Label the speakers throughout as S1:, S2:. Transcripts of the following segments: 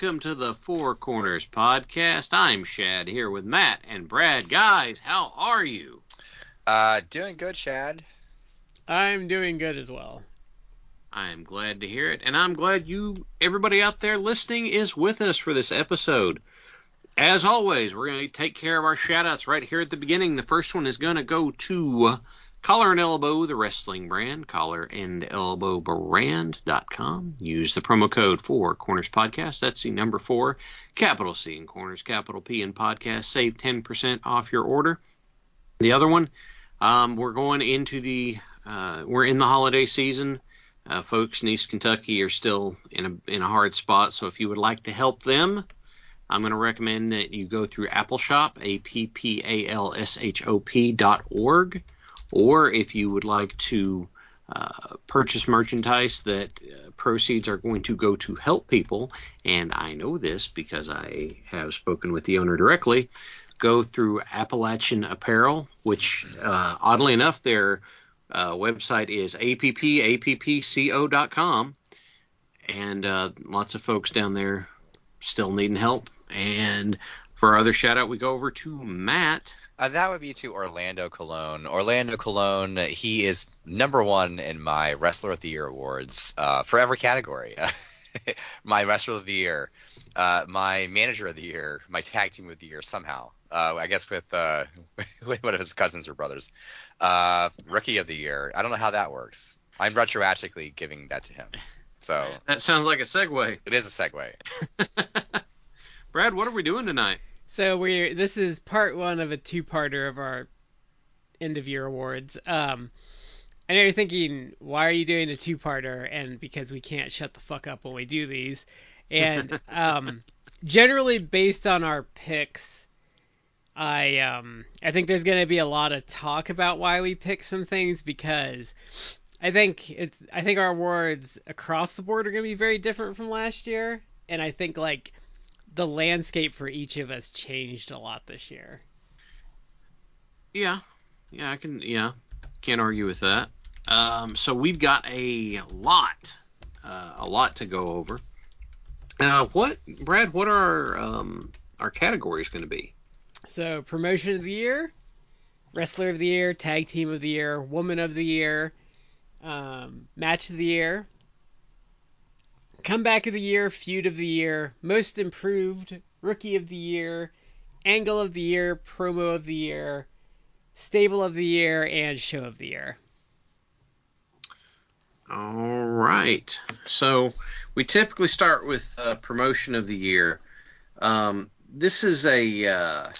S1: Welcome to the Four Corners Podcast. I'm Shad here with Matt and Brad. Guys, how are you?
S2: Uh, doing good, Shad.
S3: I'm doing good as well.
S1: I'm glad to hear it, and I'm glad you, everybody out there listening, is with us for this episode. As always, we're going to take care of our shout-outs right here at the beginning. The first one is going to go to Collar and Elbow, the wrestling brand, collarandelbowbrand.com. Use the promo code for Corners Podcast. That's the number four, capital C in Corners, capital P in Podcast. Save 10% off your order. The other one, um, we're going into the, uh, we're in the holiday season. Uh, folks in East Kentucky are still in a in a hard spot, so if you would like to help them, I'm going to recommend that you go through Appalshop, a p p a l s h o p dot org or if you would like to uh, purchase merchandise that uh, proceeds are going to go to help people, and I know this because I have spoken with the owner directly, go through Appalachian Apparel, which uh, oddly enough, their uh, website is appappco.com, and uh, lots of folks down there still needing help. And for our other shout out, we go over to Matt.
S2: Uh, that would be to Orlando Colon. Orlando Colon, he is number one in my Wrestler of the Year awards uh, for every category. my Wrestler of the Year, uh, my Manager of the Year, my Tag Team of the Year somehow. Uh, I guess with, uh, with one of his cousins or brothers. Uh, rookie of the Year. I don't know how that works. I'm retroactively giving that to him. So
S1: That sounds like a segue.
S2: it is a segue.
S1: Brad, what are we doing tonight?
S3: So we this is part one of a two-parter of our end of year awards. Um, I know you're thinking, why are you doing a two-parter? And because we can't shut the fuck up when we do these. And um, generally based on our picks, I um I think there's gonna be a lot of talk about why we pick some things because I think it's I think our awards across the board are gonna be very different from last year, and I think like the landscape for each of us changed a lot this year.
S1: Yeah, yeah, I can. Yeah, can't argue with that. Um, so we've got a lot, uh, a lot to go over. Uh, what, Brad? What are our um, our categories going to be?
S3: So promotion of the year, wrestler of the year, tag team of the year, woman of the year, um, match of the year, comeback of the year, feud of the year, most improved, rookie of the year, angle of the year, promo of the year, stable of the year, and show of the year.
S1: All right. So we typically start with uh, promotion of the year. Um, this is a uh,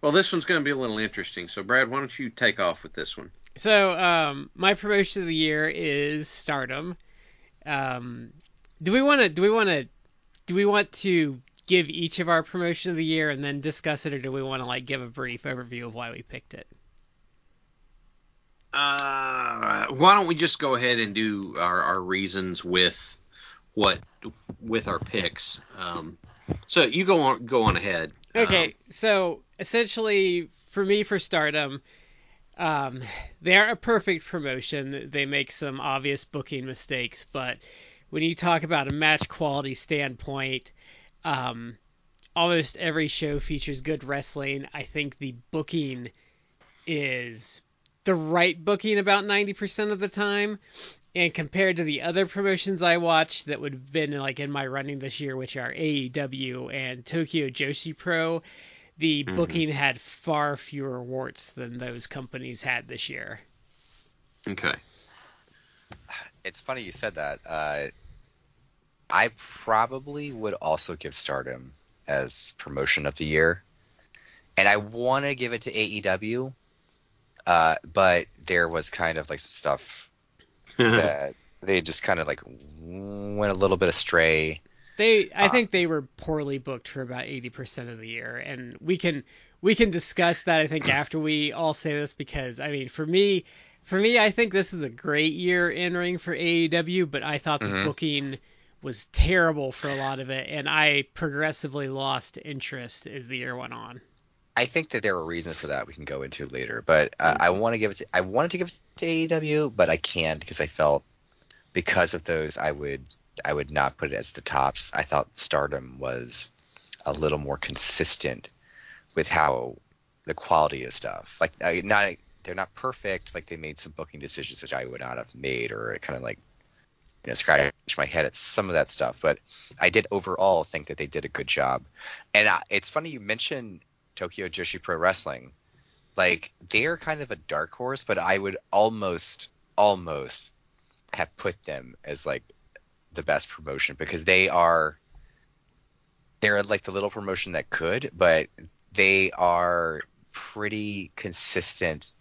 S1: well, this one's going to be a little interesting. So Brad, why don't you take off with this one?
S3: So um, my promotion of the year is Stardom. Um, do we want to? Do we want to? Do we want to give each of our promotion of the year and then discuss it, or do we want to like give a brief overview of why we picked it?
S1: Uh, why don't we just go ahead and do our, our reasons with what with our picks? Um, so you go on go on ahead.
S3: Okay,
S1: Um,
S3: so essentially, for me, for Stardom, um, they are a perfect promotion. They make some obvious booking mistakes, but when you talk about a match quality standpoint, um, almost every show features good wrestling. I think the booking is the right booking about 90% of the time. And compared to the other promotions I watch that would have been like in my running this year, which are AEW and Tokyo Joshi Pro, the
S1: Mhm.
S3: booking had far fewer warts than those companies had this year.
S1: Okay.
S2: It's funny you said that. Uh, I probably would also give Stardom as promotion of the year, and I want to give it to AEW, uh, but there was kind of like some stuff that they just kind of like went a little bit astray.
S3: They, I
S2: Ah.
S3: think they were poorly booked for about 80% of the year, and we can we can discuss that. I think after we all say this because I mean, for me, for me, I think this is a great year in ring for AEW, but I thought the
S2: Mhm.
S3: booking was terrible for a lot of it, and I progressively lost interest as the year went on.
S2: I think that there are reasons for that we can go into later, but uh, I want to give it. To, I wanted to give it to AEW, but I can't because I felt because of those I would I would not put it as the tops. I thought Stardom was a little more consistent with how the quality of stuff. Like not they're not perfect. Like they made some booking decisions which I would not have made, or kind of like you know scratch my head at some of that stuff. But I did overall think that they did a good job. And uh, it's funny you mentioned Tokyo Joshi Pro Wrestling. Like they're kind of a dark horse, but I would almost almost have put them as like the best promotion because they are they're like the little promotion that could, but they are pretty consistent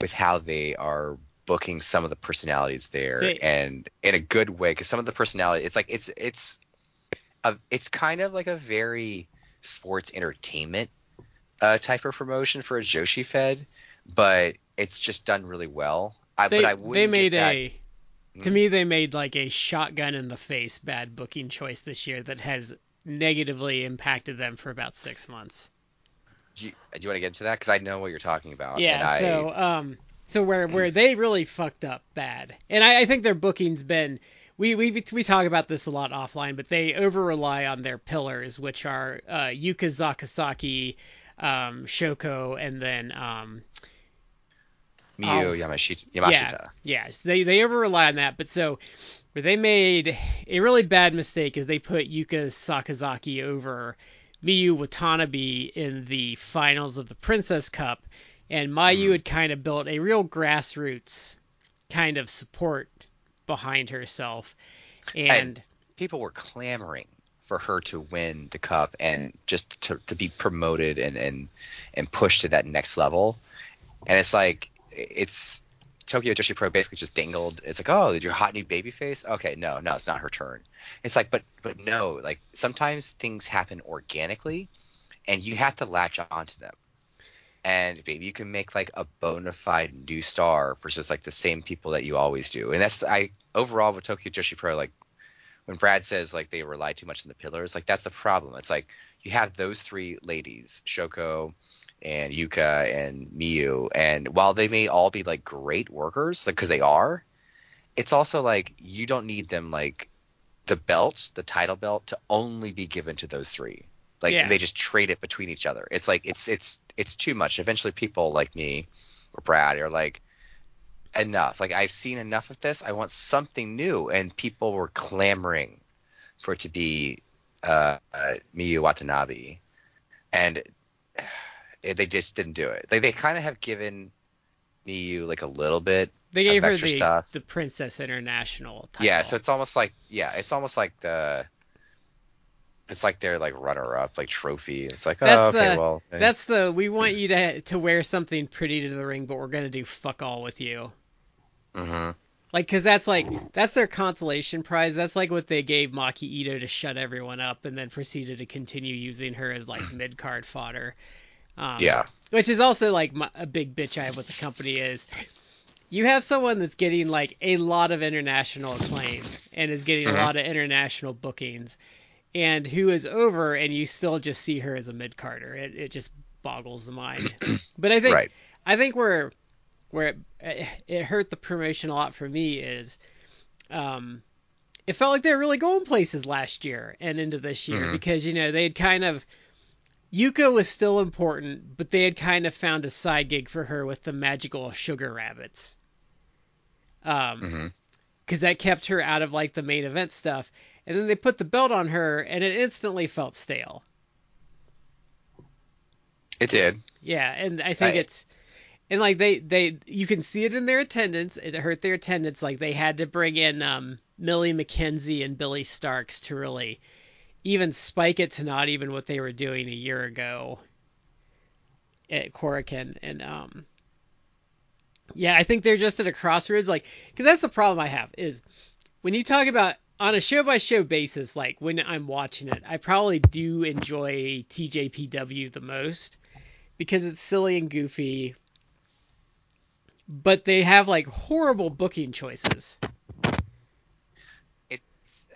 S2: with how they are booking some of the personalities there
S3: They-
S2: and in a good way because some of the personality it's like it's it's a, it's kind of like a very sports entertainment uh, type of promotion for a Joshi Fed, but it's just done really well. I,
S3: They
S2: but I
S3: they made a to
S2: Hmm?
S3: me they made like a shotgun in the face bad booking choice this year that has negatively impacted them for about six months.
S2: Do you, do you want to get into that? Because I know what you're talking about. and
S3: Yeah,
S2: I,
S3: so um, so where where they really fucked up bad, and I, I think their booking's been we we we talk about this a lot offline, but they over rely on their pillars, which are uh, Yuka Sakazaki, um, Shoko, and then um,
S2: Miyu. Yamashita. Yamashita.
S3: yeah, yeah, so they they over rely on that, but so where they made a really bad mistake is they put Yuka Sakazaki over Miyu Watanabe in the finals of the Princess Cup, and Mayu
S2: Mhm.
S3: had kind of built a real grassroots kind of support behind herself, and
S2: People were clamoring for her to win the cup and just to, to be promoted and, and and pushed to that next level. And it's like it's Tokyo Joshi Pro basically just dangled. It's like, oh, did your hot new baby face? Okay, no, no, it's not her turn. It's like, but but no, like sometimes things happen organically, and you have to latch onto them. And maybe you can make like a bona fide new star versus like the same people that you always do. And that's I overall with Tokyo Joshi Pro, like when Brad says like they rely too much on the pillars, like that's the problem. It's like you have those three ladies, Shoko and Yuka and Miyu, and while they may all be like great workers, like because they are, it's also like you don't need them like the belt, the title belt, to only be given to those three. Like
S3: Yeah.
S2: they just trade it between each other. It's like it's it's it's too much. Eventually, people like me or Brad are like, enough. Like I've seen enough of this. I want something new, and people were clamoring for it to be uh, uh, Miyu Watanabe, and they just didn't do it. Like they kind of have given Miyu like a little bit.
S3: they gave
S2: of
S3: her the
S2: stuff.
S3: the Princess International title.
S2: Yeah, so it's almost like yeah, it's almost like the. It's like their like runner up, like trophy. It's like
S3: That's
S2: oh okay,
S3: the-
S2: well eh.
S3: That's the we want you to to wear something pretty to the ring, but we're gonna do fuck all with you.
S2: Mhm.
S3: Like, cause that's like that's their consolation prize. That's like what they gave Maki Ito to shut everyone up, and then proceeded to continue using her as like mid card fodder. Um,
S2: yeah,
S3: Which is also like my, a big bitch I have with the company is you have someone that's getting like a lot of international acclaim and is getting
S2: Mhm.
S3: a lot of international bookings, and who is over, and you still just see her as a mid carder. It it just boggles the mind. but I think
S2: right.
S3: I think where where it, it hurt the promotion a lot for me is um it felt like they were really going places last year and into this year
S2: Mhm.
S3: because you know they had kind of Yuka was still important, but they had kind of found a side gig for her with the magical sugar rabbits. Um,
S2: Mhm.
S3: because that kept her out of like the main event stuff. And then they put the belt on her, and it instantly felt stale.
S2: It did.
S3: Yeah, and I think
S2: I-
S3: it's and like they they you can see it in their attendance. It hurt their attendance. Like they had to bring in um Millie McKenzie and Billie Starkz to really even spike it to not even what they were doing a year ago at Korakuen and um yeah, I think they're just at a crossroads like cuz that's the problem I have is when you talk about on a show by show basis like when I'm watching it, I probably do enjoy TJPW the most because it's silly and goofy but they have like horrible booking choices.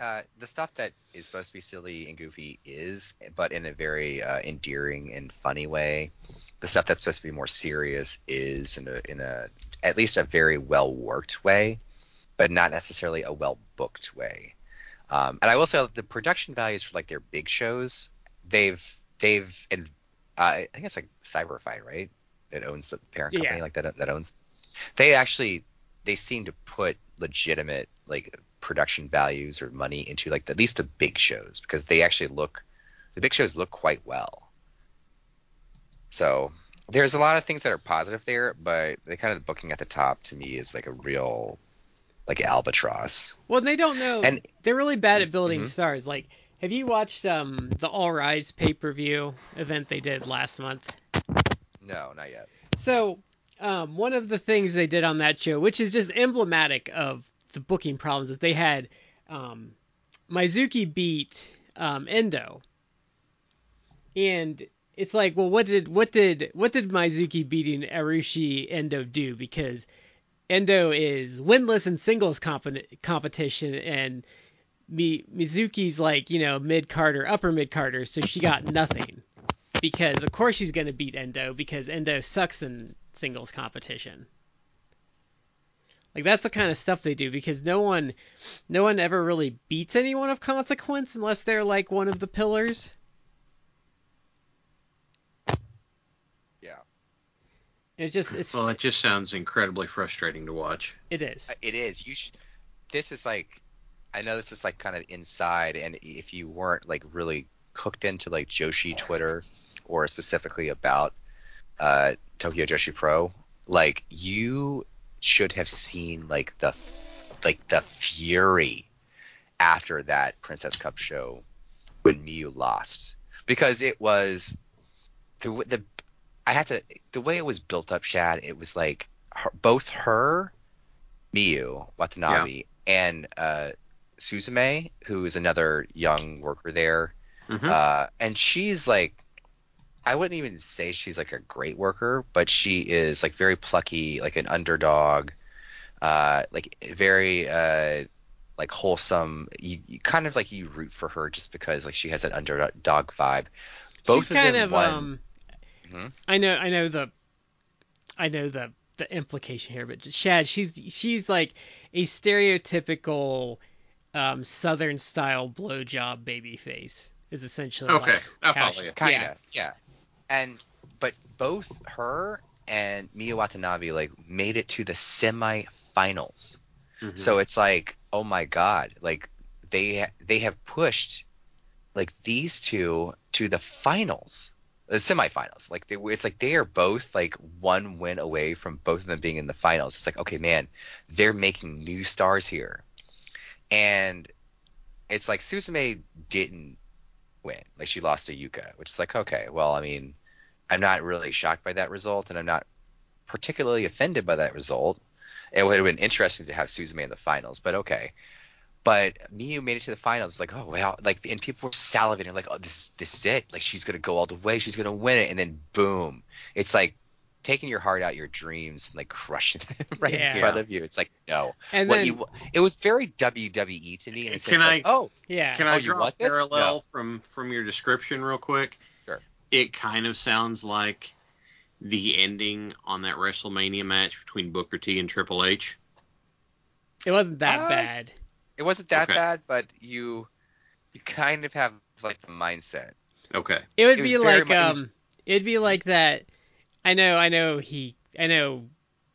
S2: Uh, the stuff that is supposed to be silly and goofy is, but in a very uh, endearing and funny way. The stuff that's supposed to be more serious is in a in a at least a very well worked way, but not necessarily a well booked way. Um, and I will say the production values for like their big shows, they've they've and uh, I think it's like Cyberfight, right? That owns the parent company,
S3: Yeah.
S2: like that that owns. They actually they seem to put legitimate like production values or money into like at least the big shows because they actually look the big shows look quite well. So there's a lot of things that are positive there, but the kind of booking at the top to me is like a real like albatross.
S3: Well, they don't know.
S2: And-
S3: they're really bad at building
S2: Mhm.
S3: stars. Like, have you watched um the All Rise pay per view event they did last month?
S2: No, not yet.
S3: So, um, one of the things they did on that show, which is just emblematic of the booking problems, is they had um, Mizuki beat um, Endo, and it's like, well, what did what did what did Mizuki beating Arisu Endo do? Because Endo is winless in singles comp- competition, and Mi- Mizuki's like you know mid carder, upper mid carder, so she got nothing because of course she's going to beat Endo because Endo sucks in singles competition. Like that's the kind of stuff they do because no one no one ever really beats anyone of consequence unless they're like one of the pillars.
S2: Yeah.
S3: It just it's
S1: Well, it just sounds incredibly frustrating to watch.
S3: it is.
S2: Uh, It is. You should. This is like. I know this is like kind of inside, and if you weren't like really cooked into like Joshi Twitter or specifically about uh, Tokyo Joshi Pro, like you should have seen like the f- like the fury after that Princess Cup show when Miyu lost because it was the the I had to the way it was built up, Shad. It was like her, both her, Miyu Watanabe, and uh, Suzume, who is another young worker there,
S1: Mhm.
S2: uh, and she's like. I wouldn't even say she's like a great worker, but she is like very plucky, like an underdog, uh, like very uh, like wholesome. You, you kind of like you root for her just because like she has that underdog vibe. Both
S3: She's
S2: of
S3: kind
S2: them
S3: of
S2: won.
S3: um
S2: Mhm.
S3: I know I know the I know the the implication here, but Shad, she's she's like a stereotypical um southern style blowjob baby face is essentially
S1: Okay,
S3: like
S1: I
S3: how
S1: follow you.
S2: Kinda,
S3: yeah.
S2: yeah. And but both her and Miya Watanabe like made it to the semi-finals.
S1: Mhm.
S2: So it's like, oh my god, like they they have pushed like these two to the finals, the semifinals. Like they, it's like they are both like one win away from both of them being in the finals. It's like, okay, man, they're making new stars here, and it's like Suzume didn't win, like she lost to Yuka, which is like, okay, well, I mean, I'm not really shocked by that result, and I'm not particularly offended by that result. It would have been interesting to have Suzume in the finals, but okay. But Miyu made it to the finals. It's like, oh wow, like, and people were salivating, like, oh, this, this is it. Like, she's gonna go all the way. She's gonna win it, and then boom, it's like taking your heart out, your dreams, and like crushing it right
S3: Yeah.
S2: in front of you. It's like, no.
S3: And
S2: what
S3: then
S2: you, it was very WWE to me. And it's
S1: Can
S2: just like,
S1: I-
S2: oh,
S3: yeah.
S1: Can
S2: Oh,
S1: I
S2: you
S1: draw a
S2: want this?
S1: parallel
S2: No.
S1: from from your description real quick?
S2: Sure.
S1: It kind of sounds like the ending on that WrestleMania match between Booker T and Triple H.
S3: it wasn't that
S2: Uh,
S3: bad.
S2: it wasn't that
S1: Okay.
S2: bad, but you, you kind of have like the mindset.
S1: Okay.
S3: It would
S2: it
S3: be like
S2: mu- it was-
S3: um it'd be like that I know I know he I know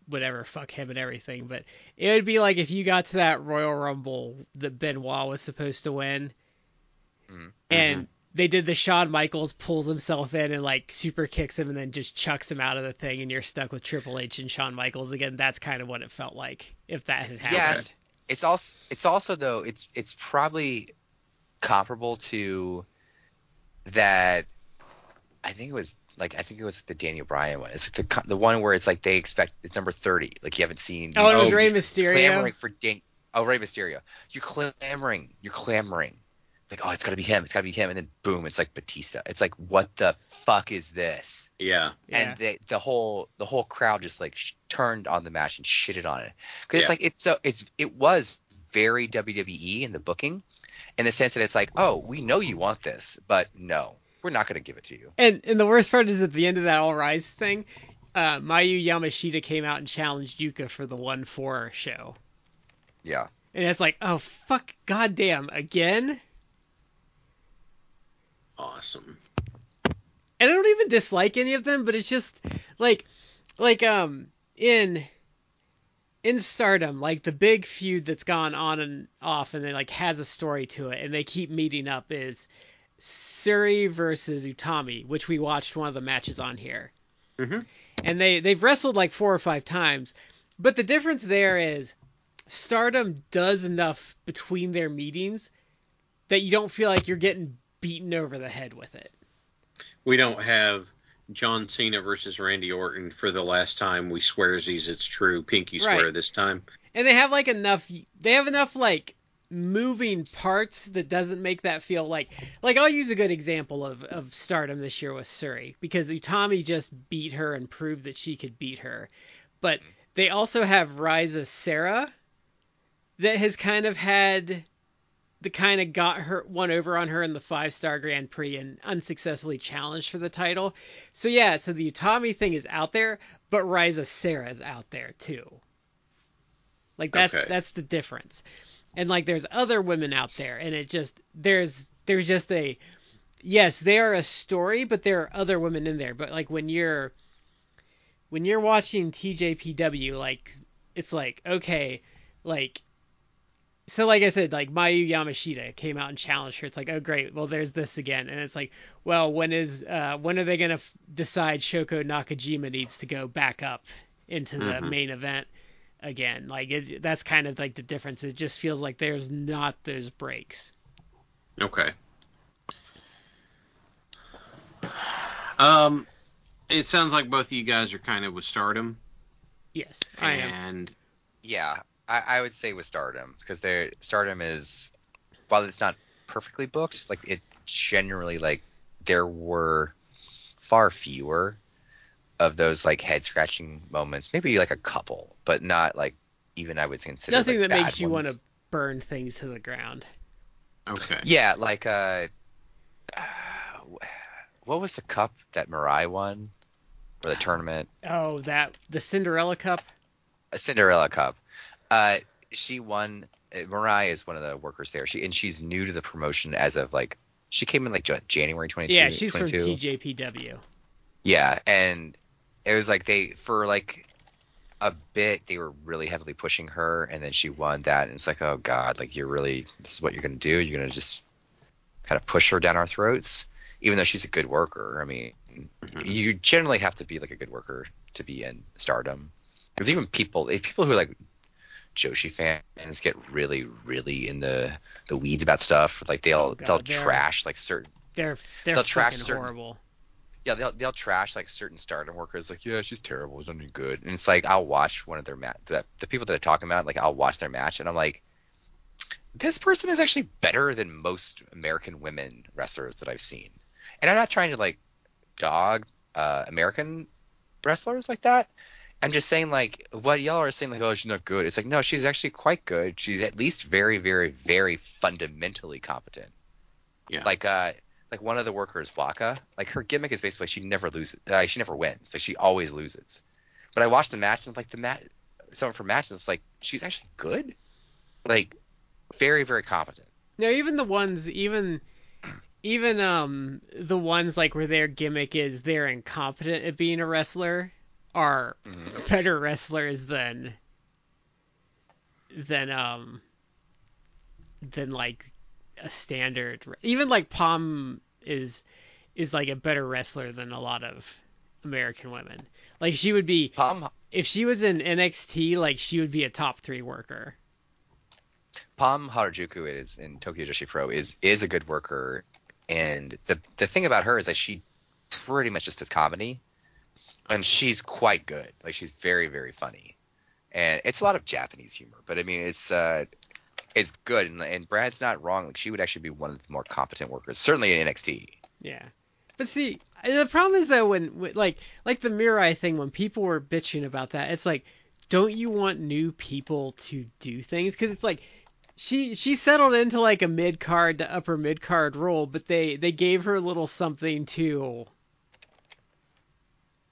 S3: whatever fuck him and everything, but it would be like if you got to that Royal Rumble that Benoit was supposed to win
S2: Mhm.
S3: and they did the Shawn Michaels pulls himself in and like super kicks him and then just chucks him out of the thing and you're stuck with Triple H and Shawn Michaels again. That's kind of what it felt like if that had happened.
S2: Yes. It's also it's also though it's it's probably comparable to that. I think it was like I think it was the Daniel Bryan one. It's like the the one where it's like they expect it's number thirty. Like you haven't seen.
S3: Oh, it was oh,
S2: you-
S3: Rey Mysterio?
S2: Clamoring for Dan- Oh, Rey Mysterio. You're clamoring. You're clamoring. Like oh, it's gotta be him. It's gotta be him. And then boom, it's like Batista. It's like what the fuck is this?
S1: Yeah.
S3: Yeah.
S2: and the the whole the whole crowd just like sh- turned on the match and shitted on it because
S1: Yeah.
S2: it's like it's so it's it was very WWE in the booking in the sense that it's like oh we know you want this but no we're not going to give it to you
S3: And and the worst part is at the end of that All Rise thing, uh, Mayu Yamashita came out and challenged Yuka for the one four show,
S2: yeah
S3: and it's like, oh fuck, goddamn, again.
S1: Awesome.
S3: And I don't even dislike any of them, but it's just like, like um in in Stardom, like the big feud that's gone on and off, and it like has a story to it, and they keep meeting up is Syuri versus Utami, which we watched one of the matches on here.
S1: Mhm.
S3: and they they've wrestled like four or five times, but the difference there is Stardom does enough between their meetings that you don't feel like you're getting beaten over the head with it.
S1: We don't have John Cena versus Randy Orton for the last time. We swearsies it's true. Pinky swear
S3: Right.
S1: this time.
S3: And they have like enough they have enough like moving parts that doesn't make that feel like like I'll use a good example of of Stardom this year with Syuri because Utami just beat her and proved that she could beat her. But they also have Risa Sera that has kind of had the kind of got her one over on her in the five star Grand Prix and unsuccessfully challenged for the title. So yeah, so the Utami thing is out there, but Risa Sera is out there too. Like that's
S1: Okay.
S3: that's the difference. And like there's other women out there and it just there's there's just a yes, they are a story, but there are other women in there. But like when you're when you're watching TJPW, like it's like okay, like so like I said, like Mayu Yamashita came out and challenged her. It's like, oh great, well there's this again, and it's like, well when is uh when are they gonna f- decide Shoko Nakajima needs to go back up into the
S1: Mhm.
S3: main event again? Like it, that's kind of like the difference. It just feels like there's not those breaks.
S1: Okay. Um, it sounds like both of you guys are kind of with Stardom,
S3: Yes, I am.
S1: and
S2: yeah I, I would say with Stardom because their Stardom is while it's not perfectly booked like it generally like there were far fewer of those like head scratching moments maybe like a couple but not like even I would consider
S3: Nothing
S2: like,
S3: that
S2: bad
S3: makes you want to burn things to the ground.
S1: okay.
S2: Yeah, like uh, what was the cup that Mirai won for the tournament?
S3: Oh, that the Cinderella Cup.
S2: A Cinderella Cup. Uh, she won. Mirai is one of the workers there. She and she's new to the promotion as of like she came in like January 22.
S3: Yeah, she's
S2: 22.
S3: from TJPW.
S2: Yeah, and it was like they for like a bit they were really heavily pushing her, and then she won that, and it's like, oh god, like you're really this is what you're gonna do? You're gonna just kind of push her down our throats, even though she's a good worker. I mean,
S1: Mhm.
S2: you generally have to be like a good worker to be in Stardom, because even people, if people who are like Joshi fans get really, really in the the weeds about stuff, like they'll
S3: Oh, God,
S2: they'll trash like certain
S3: They're they're
S2: They'll trash certain-
S3: horrible.
S2: yeah, they'll they'll trash like certain stardom workers, like yeah, she's terrible, she's not any good, and it's like I'll watch one of their match, the, the people that are talking about, like I'll watch their match, and I'm like, this person is actually better than most American women wrestlers that I've seen, and I'm not trying to like dog uh, American wrestlers like that. I'm just saying like what y'all are saying like oh she's not good. It's like no, she's actually quite good. She's at least very very very fundamentally competent.
S1: Yeah.
S2: Like uh like one of the workers, Waka, like her gimmick is basically she never loses, uh, she never wins, like she always loses. But I watched the match and like the match, someone from match, and it's like she's actually good, like very very competent.
S3: No, even the ones, even even um the ones like where their gimmick is they're incompetent at being a wrestler are
S2: Mhm.
S3: better wrestlers than than um than like a standard even like Pom is is like a better wrestler than a lot of American women. Like she would be
S2: Pom
S3: if she was in NXT, like she would be a top three worker.
S2: Pom Harajuku is in Tokyo Joshi Pro is is a good worker, and the the thing about her is that she pretty much just does comedy, and she's quite good. Like she's very very funny, and it's a lot of Japanese humor, but I mean it's uh it's good, and, and Brad's not wrong. Like she would actually be one of the more competent workers, certainly in NXT.
S3: Yeah. But see, the problem is though when, like like the Mirai thing when people were bitching about that, it's like don't you want new people to do things cuz it's like she she settled into like a mid card to upper mid card role, but they they gave her a little something to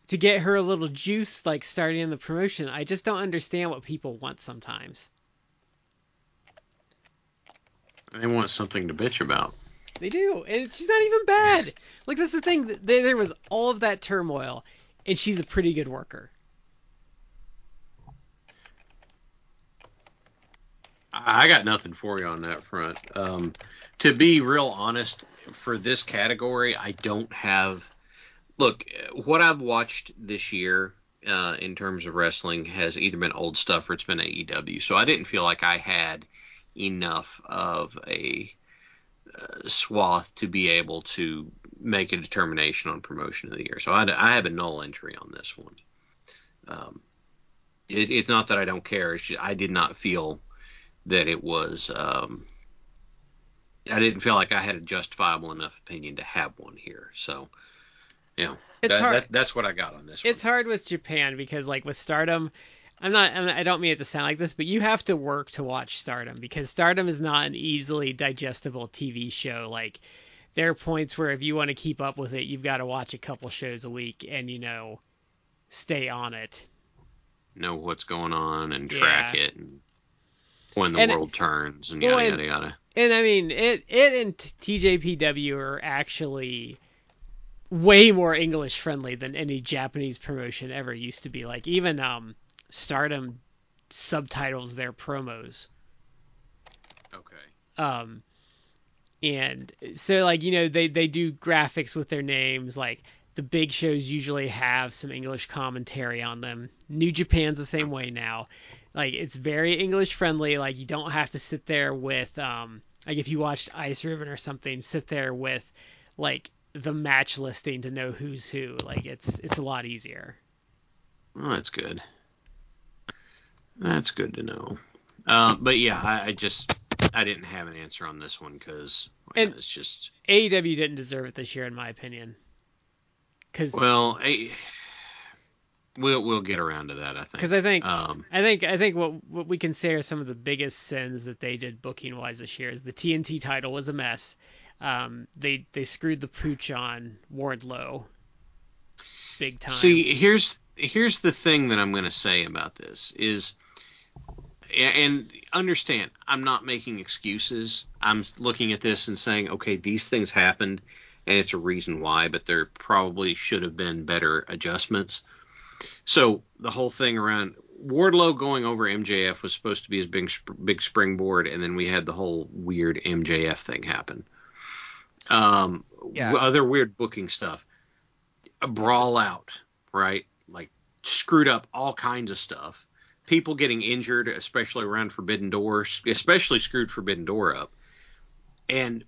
S3: to get her a little juice like starting in the promotion. I just don't understand what people want sometimes.
S1: They want something to bitch about.
S3: They do, and she's not even bad. Like that's the thing. There, there was all of that turmoil, and she's a pretty good worker.
S1: I got nothing for you on that front. Um, to be real honest, for this category, I don't have. Look, what I've watched this year uh, in terms of wrestling has either been old stuff or it's been AEW. So I didn't feel like I had enough of a uh, swath to be able to make a determination on promotion of the year. So I, I have a null entry on this one. Um, it, it's not that I don't care. Just, I did not feel that it was. Um, I didn't feel like I had a justifiable enough opinion to have one here. So, know,
S3: It's
S1: that,
S3: hard.
S1: that- that's what I got on this
S3: It's hard with Japan because like with Stardom, I'm not. I'm not- I don't mean it to sound like this, but you have to work to watch Stardom because Stardom is not an easily digestible TV show. Like there are points where if you want to keep up with it, you've got to watch a couple shows a week and you know stay on it.
S1: Know what's going on and track
S3: Yeah.
S1: it and when the
S3: And-
S1: world turns and
S3: Well,
S1: yada
S3: and-
S1: yada yada.
S3: And I mean, it it and TJPW are actually way more English friendly than any Japanese promotion ever used to be. Like even um Stardom subtitles their promos.
S1: Okay.
S3: Um and so like you know they they do graphics with their names like the big shows usually have some English commentary on them. New Japan's the same way now. Like it's very English friendly. Like you don't have to sit there with um like if you watched Ice Ribbon or something, sit there with like the match listing to know who's who. Like it's it's a lot easier.
S1: Well, that's good. That's good to know. Uh, but yeah, I, I just I didn't have an answer on this one because
S3: And-
S1: it's just
S3: AEW didn't deserve it this year in my opinion. Cuz
S1: well, I, we'll we'll get around to that. I think.
S3: cuz I think
S1: Um,
S3: I think I think what what we can say are some of the biggest sins that they did booking wise this year is the TNT title was a mess. Um, they they screwed the pooch on Wardlow, big time.
S1: See, here's here's the thing that I'm going to say about this is, and understand, I'm not making excuses. I'm looking at this and saying, okay, these things happened, and it's a reason why, but there probably should have been better adjustments. So the whole thing around Wardlow going over MJF was supposed to be his big big springboard, and then we had the whole weird MJF thing happen. Um,
S2: Yeah.
S1: other weird booking stuff. A brawl out, right? Like screwed up all kinds of stuff. People getting injured, especially around Forbidden Door, especially screwed Forbidden Door up. And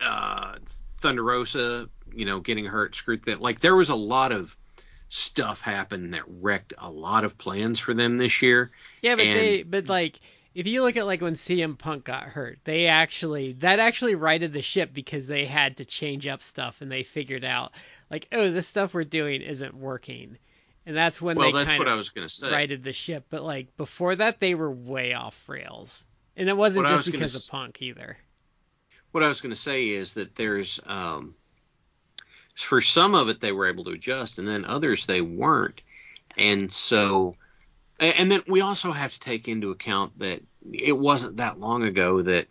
S1: uh, Thunder Rosa, you know, getting hurt, screwed that. Like there was a lot of stuff happen that wrecked a lot of plans for them this year.
S3: yeah, but
S1: and-
S3: they but like if you look at like when CM Punk got hurt, they actually that actually righted the ship because they had to change up stuff and they figured out like oh this stuff we're doing isn't working, and that's when
S1: well,
S3: they
S1: that's
S3: kind
S1: what
S3: of
S1: I was to say.
S3: righted the ship. But like before that, they were way off rails, and it wasn't
S1: What
S3: just
S1: was gonna
S3: because
S1: s-
S3: of Punk either.
S1: what I was going to say is that there's um, for some of it they were able to adjust, and then others they weren't, and so and then we also have to take into account that it wasn't that long ago that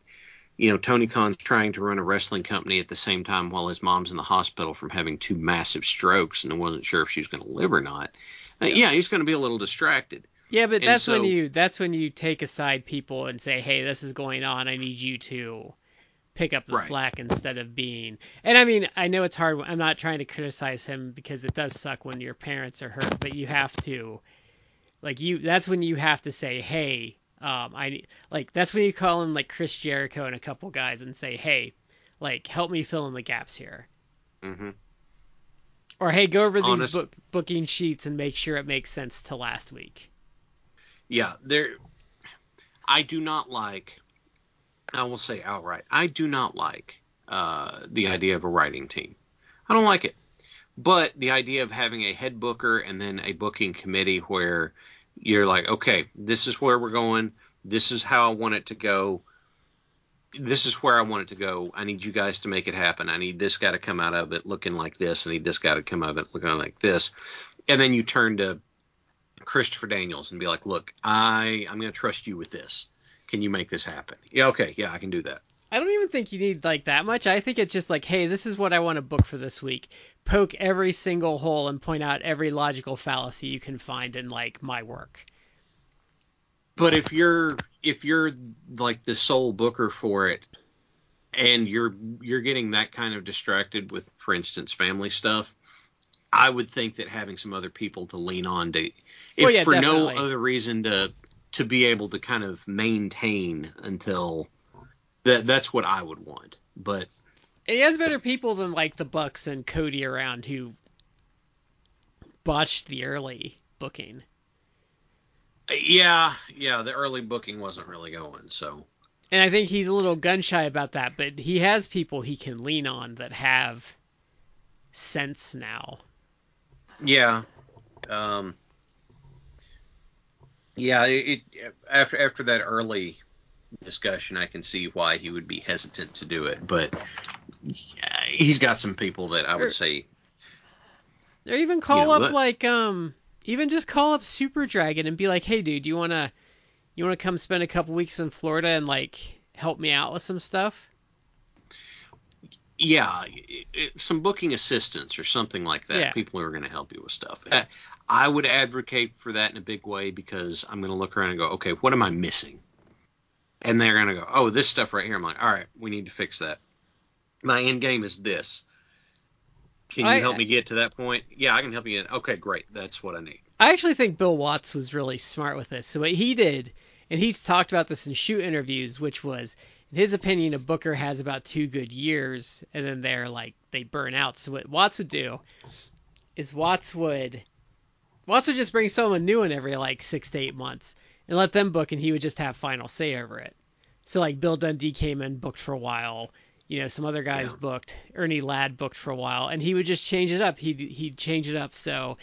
S1: you know Tony Khan's trying to run a wrestling company at the same time while his mom's in the hospital from having two massive strokes and wasn't sure if she was going to live or not. Uh, yeah, he's going to be a little distracted.
S3: Yeah, but
S1: And
S3: that's when you that's when you take aside people and say, hey, this is going on. I need you to pick up the
S1: Right.
S3: slack instead of being. And I mean, I know it's hard. I'm not trying to criticize him because it does suck when your parents are hurt, but you have to, like you. That's when you have to say, hey, um, I like that's when you call in like Chris Jericho and a couple guys and say, hey, like help me fill in the gaps here.
S1: hmm
S3: Or hey, go over these book, booking sheets and make sure it makes sense to last week.
S1: Yeah, there. I do not like. I will say outright, I do not like uh, the idea of a writing team. I don't like it. But the idea of having a head booker and then a booking committee where you're like, okay, this is where we're going. This is how I want it to go. This is where I want it to go. I need you guys to make it happen. I need this guy to come out of it looking like this. I need this guy to come out of it looking like this. And then you turn to Christopher Daniels and be like, look, I I'm going to trust you with this. Can you make this happen? Yeah, okay, yeah, I can do that.
S3: I don't even think you need like that much. I think it's just like, hey, this is what I want to book for this week. Poke every single hole and point out every logical fallacy you can find in like my work.
S1: But if you're if you're like the sole booker for it and you're you're getting that kind of distracted with for instance family stuff, I would think that having some other people to lean on to if
S3: Well, yeah,
S1: for
S3: definitely.
S1: no other reason to to be able to kind of maintain until that that's what I would want. But
S3: And he has better people than like the Bucks and Cody around who botched the early booking.
S1: yeah, yeah, the early booking wasn't really going, so
S3: And I think he's a little gun shy about that, but he has people he can lean on that have sense now.
S1: Yeah. Um, yeah, it, it after after that early discussion, I can see why he would be hesitant to do it, but he's got some people that I would say,
S3: Or even call
S1: know,
S3: up like um even just call up Super Dragon and be like, "Hey dude, you want to you want to come spend a couple weeks in Florida and like help me out with some stuff?"
S1: yeah, it, it- some booking assistance or something like that.
S3: Yeah.
S1: People who are going to help you with stuff. I would advocate for that in a big way because I'm going to look around and go, okay, what am I missing? And they're going to go, oh, this stuff right here. I'm like, all right, we need to fix that. My end game is this. Can you
S3: I-
S1: help me get to that point? Yeah, I can help you get. Okay, great. That's what I need.
S3: I actually think Bill Watts was really smart with this. So what he did, and he's talked about this in shoot interviews, which was, in his opinion, a booker has about two good years, and then they're like they burn out. So what Watts would do is Watts would Watts would just bring someone new in every like six to eight months and let them book, and he would just have final say over it. So like Bill Dundee came in, booked for a while. You know, some other guys
S1: Yeah.
S3: booked. Ernie Ladd booked for a while, and he would just change it up. He'd he'd change it up so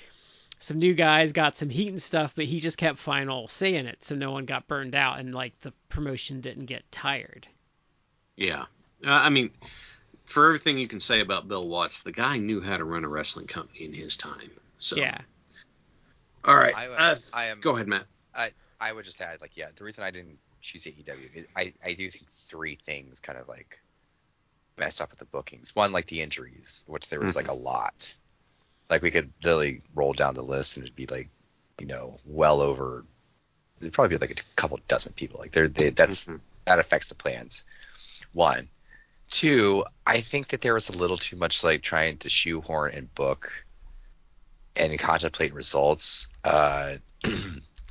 S3: some new guys got some heat and stuff, but he just kept final say in it, so no one got burned out and like the promotion didn't get tired.
S1: Yeah. Uh, I mean, for everything you can say about Bill Watts, the guy knew how to run a wrestling company in his time. So
S3: Yeah.
S1: All right.
S2: I,
S1: uh,
S2: I am.
S1: go ahead, Matt.
S2: I would just add, like, yeah, the reason I didn't choose AEW, is I, I do think three things kind of like messed up with the bookings. One, like the injuries, which there was like a lot. Like we could literally roll down the list and it'd be like, you know, well over. It'd probably be like a couple dozen people. Like they're they, that's
S1: Mhm.
S2: that affects the plans. One, two. I think that there was a little too much like trying to shoehorn and book and contemplate results. Uh,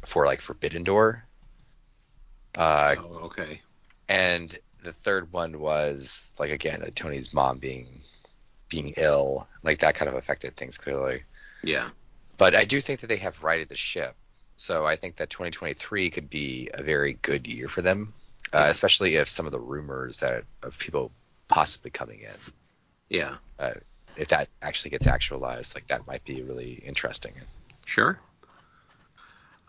S2: for like Forbidden Door. Uh,
S1: oh, okay.
S2: and the third one was like again uh, Tony's mom being being ill, like that kind of affected things clearly.
S1: Yeah.
S2: But I do think that they have righted the ship, so I think that 2023 could be a very good year for them, uh, especially if some of the rumors that of people possibly coming in,
S1: Yeah.
S2: If that actually gets actualized, like that might be really interesting.
S1: Sure.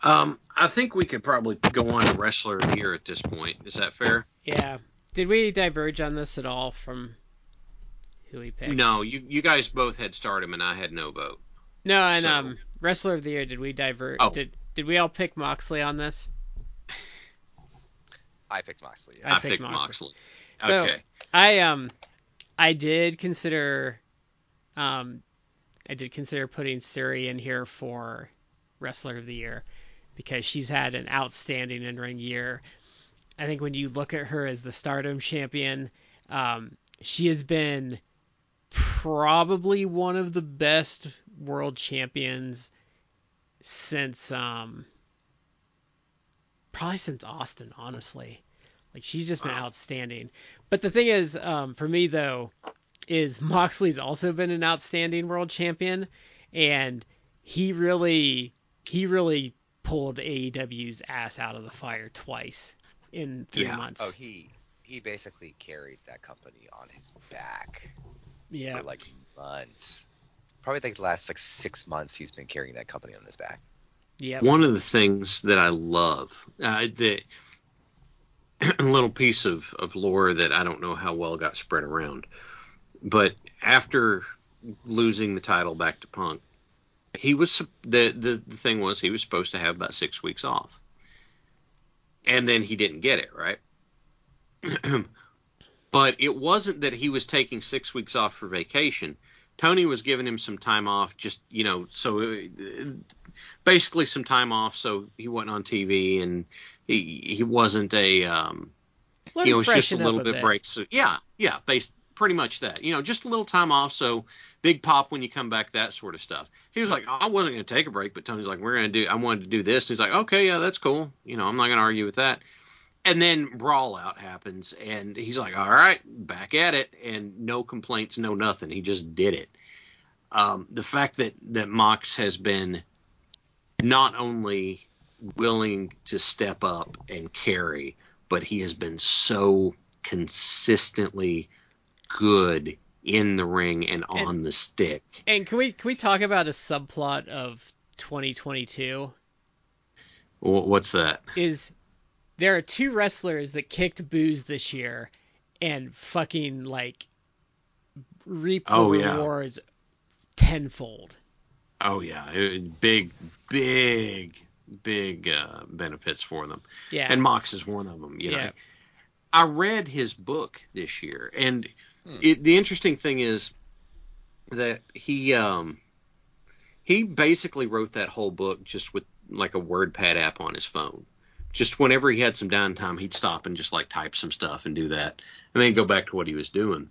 S1: Um, I think we could probably go on to wrestler of the year at this point. Is that fair?
S3: Yeah. Did we diverge on this at all from who we picked?
S1: No, you you guys both had Stardom and I had no vote.
S3: No, and
S1: So-
S3: um, wrestler of the year. Did we diverge?
S1: Oh.
S3: Did did we all pick Moxley on this?
S2: I picked Moxley.
S3: I
S1: I,
S3: picked
S1: picked
S3: Moxley.
S1: Moxley.
S3: So-
S1: okay.
S3: I um, I did consider, um, I did consider putting Syuri in here for wrestler of the year because she's had an outstanding in-ring year. I think when you look at her as the Stardom champion, Um, she has been probably one of the best world champions since um probably since Austin, honestly. Like she's just been
S1: Wow.
S3: outstanding. But the thing is, um, for me though, is Moxley's also been an outstanding world champion, and he really he really pulled AEW's ass out of the fire twice in three
S1: Yeah.
S3: months.
S2: Oh, he he basically carried that company on his back
S3: yeah.
S2: for like months. Probably like the last like six months he's been carrying that company on his back.
S3: Yep.
S1: One of the things that I love, uh, the a little piece of, of lore that I don't know how well got spread around, but after losing the title back to Punk, he was the, the the thing was he was supposed to have about six weeks off, and then he didn't get it right. but it wasn't that he was taking six weeks off for vacation. Tony was giving him some time off, just you know, so uh, basically some time off, so he wasn't on TV and he he wasn't a um, you know, it's just a little bit, break. So yeah, yeah, based pretty much that. You know, just a little time off, so big pop when you come back, that sort of stuff. He was like, I wasn't going to take a break, but Tony's like, we're going to do. I wanted to do this. And he's like, okay, yeah, that's cool. You know, I'm not going to argue with that. And then brawl out happens, and he's like, all right, back at it, and no complaints, no nothing. He just did it. Um, the fact that that Mox has been not only willing to step up and carry, but he has been so consistently good in the ring and
S3: And-
S1: on the stick.
S3: And can we can we talk about a subplot of 2022?
S1: What's that?
S3: Is there are two wrestlers that kicked booze this year and fucking like reap the
S1: Oh, yeah.
S3: rewards tenfold.
S1: Oh yeah, it- big, big, big uh, benefits for them.
S3: Yeah.
S1: and Mox is one of them. You know,
S3: Yeah.
S1: I read his book this year, and. It, the interesting thing is that he um he basically wrote that whole book just with like a WordPad app on his phone. Just whenever he had some downtime, he'd stop and just like type some stuff and do that, and then go back to what he was doing.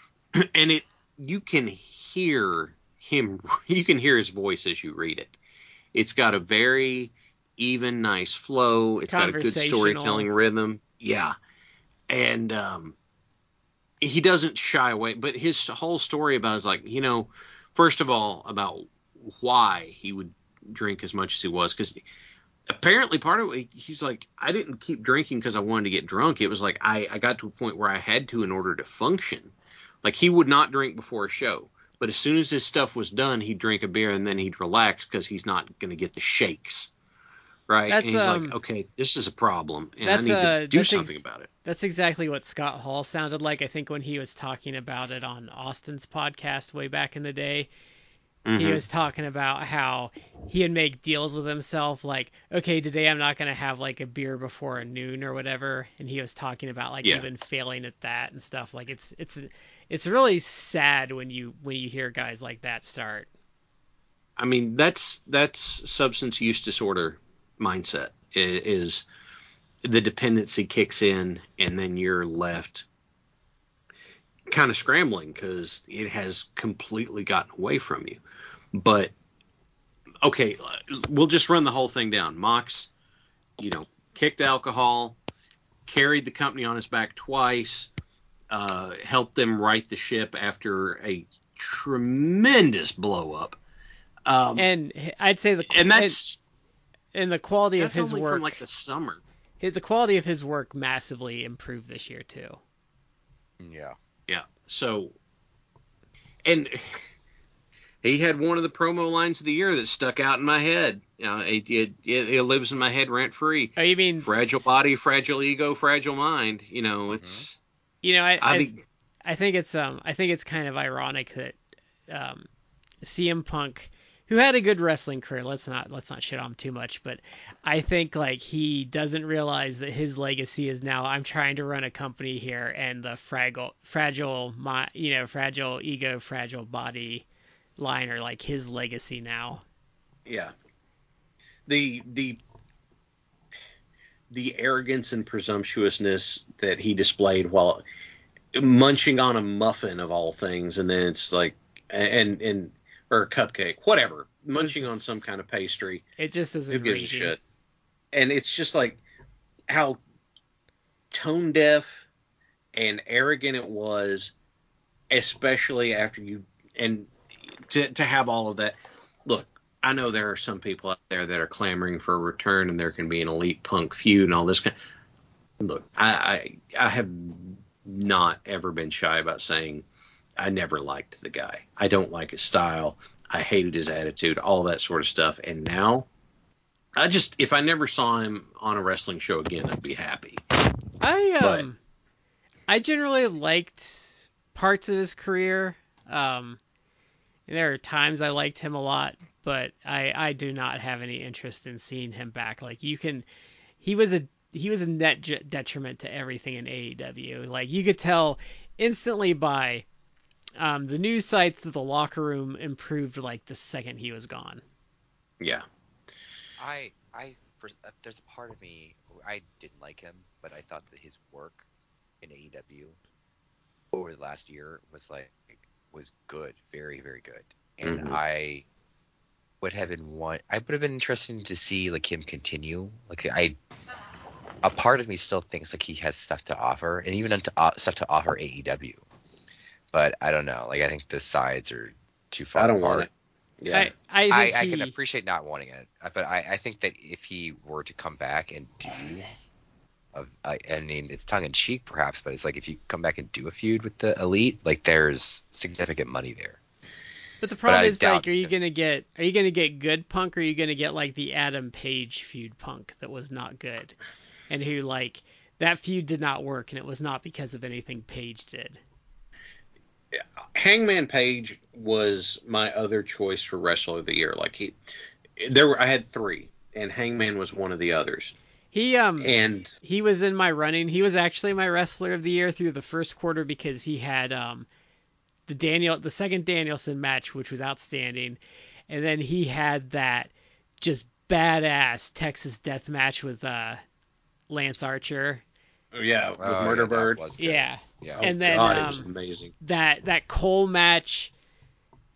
S1: and it you can hear him, you can hear his voice as you read it. It's got a very even, nice flow. It's got a good storytelling rhythm. Yeah, and um, he doesn't shy away. But his whole story about is like, you know, first of all about why he would drink as much as he was because apparently part of it he's like i didn't keep drinking because i wanted to get drunk it was like I, I got to a point where i had to in order to function like he would not drink before a show but as soon as his stuff was done he'd drink a beer and then he'd relax because he's not going to get the shakes right
S3: That's,
S1: and he's
S3: um,
S1: like okay this is a problem and
S3: that's,
S1: i need
S3: uh,
S1: to do something
S3: ex-
S1: about it
S3: That's exactly what Scott Hall sounded like. I think when he was talking about it on Austin's podcast way back in the day, he
S1: Mhm.
S3: was talking about how he would make deals with himself like okay today i'm not going to have like a beer before a noon or whatever and he was talking about like
S1: Yeah.
S3: even failing at that and stuff like it's it's it's really sad when you when you hear guys like that start
S1: I mean, that's that's substance use disorder mindset. Is the dependency kicks in, and then you're left kind of scrambling because it has completely gotten away from you. But okay, we'll just run the whole thing down. Mox, you know, kicked alcohol, carried the company on his back twice, uh, helped them right the ship after a tremendous blow up. Um, and,
S3: and i'd say the and
S1: that's
S3: and, and the quality
S1: that's
S3: of his
S1: only
S3: work
S1: from like the summer.
S3: the quality of his work massively improved this year too
S2: Yeah.
S1: Yeah. So, and he had one of the promo lines of the year that stuck out in my head. You know, it it, it, it lives in my head rent free.
S3: oh you mean
S1: Fragile body, fragile ego, fragile mind. You know, it's.
S3: you know i
S1: I
S3: I,
S1: mean,
S3: I think it's um I think it's kind of ironic that um CM Punk who had a good wrestling career let's not let's not shit on him too much but I think like he doesn't realize that his legacy is now I'm trying to run a company here and the fragile fragile my you know fragile ego fragile body line are like his legacy now
S1: yeah. The the the arrogance and presumptuousness that he displayed while munching on a muffin of all things, and then it's like and and or a cupcake, whatever, munching on some kind of pastry.
S3: It just was
S1: Who gives a shit? And it's just like how tone deaf and arrogant it was, especially after you and to to have all of that. Look, I know there are some people out there that are clamoring for a return, and there can be an elite punk feud and all this kind. Look, I I, I have not ever been shy about saying I never liked the guy. I don't like his style. I hated his attitude, all that sort of stuff. And now, I just if I never saw him on a wrestling show again, I'd be happy.
S3: I
S1: But-
S3: um, I generally liked parts of his career. Um, there are times I liked him a lot, but I I do not have any interest in seeing him back. Like you can, he was a he was a net detriment to everything in AEW. Like you could tell instantly by um, the news sites that the locker room improved like the second he was gone.
S1: Yeah.
S2: I I for, uh, there's a part of me I didn't like him, but I thought that his work in AEW over the last year was like was good, very very good, and
S1: Mhm.
S2: I would have been one. I would have been interested to see like him continue. Like I, a part of me still thinks like he has stuff to offer, and even to, uh, stuff to offer AEW. But I don't know. Like I think the sides are too far
S1: I don't
S2: apart.
S1: want it. Yeah.
S3: I I,
S2: I,
S3: think
S2: I can appreciate not wanting it, uh, but I, I think that if he were to come back and do, a, I, I mean, it's tongue in cheek perhaps, but it's like if you come back and do a feud with the elite, like there's significant money there.
S3: But the problem
S2: I
S3: is like, are you
S2: so.
S3: gonna get are you gonna get good punk or are you gonna get like the Adam Page feud punk that was not good, and who like that feud did not work and it was not because of anything Page did.
S1: Hangman Page was my other choice for wrestler of the year. Like he, there were I had three, and Hangman was one of the others.
S3: He um
S1: And
S3: he was in my running. He was actually my wrestler of the year through the first quarter because he had um the Daniel the second Danielson match which was outstanding, and then he had that just badass Texas death match with uh Lance Archer.
S1: Yeah, with
S2: Oh,
S1: Murder
S2: yeah,
S1: Bird.
S2: was good.
S3: Yeah.
S2: Yeah.
S1: Oh,
S3: and then,
S1: God, it was
S3: um,
S1: amazing.
S3: that that Cole match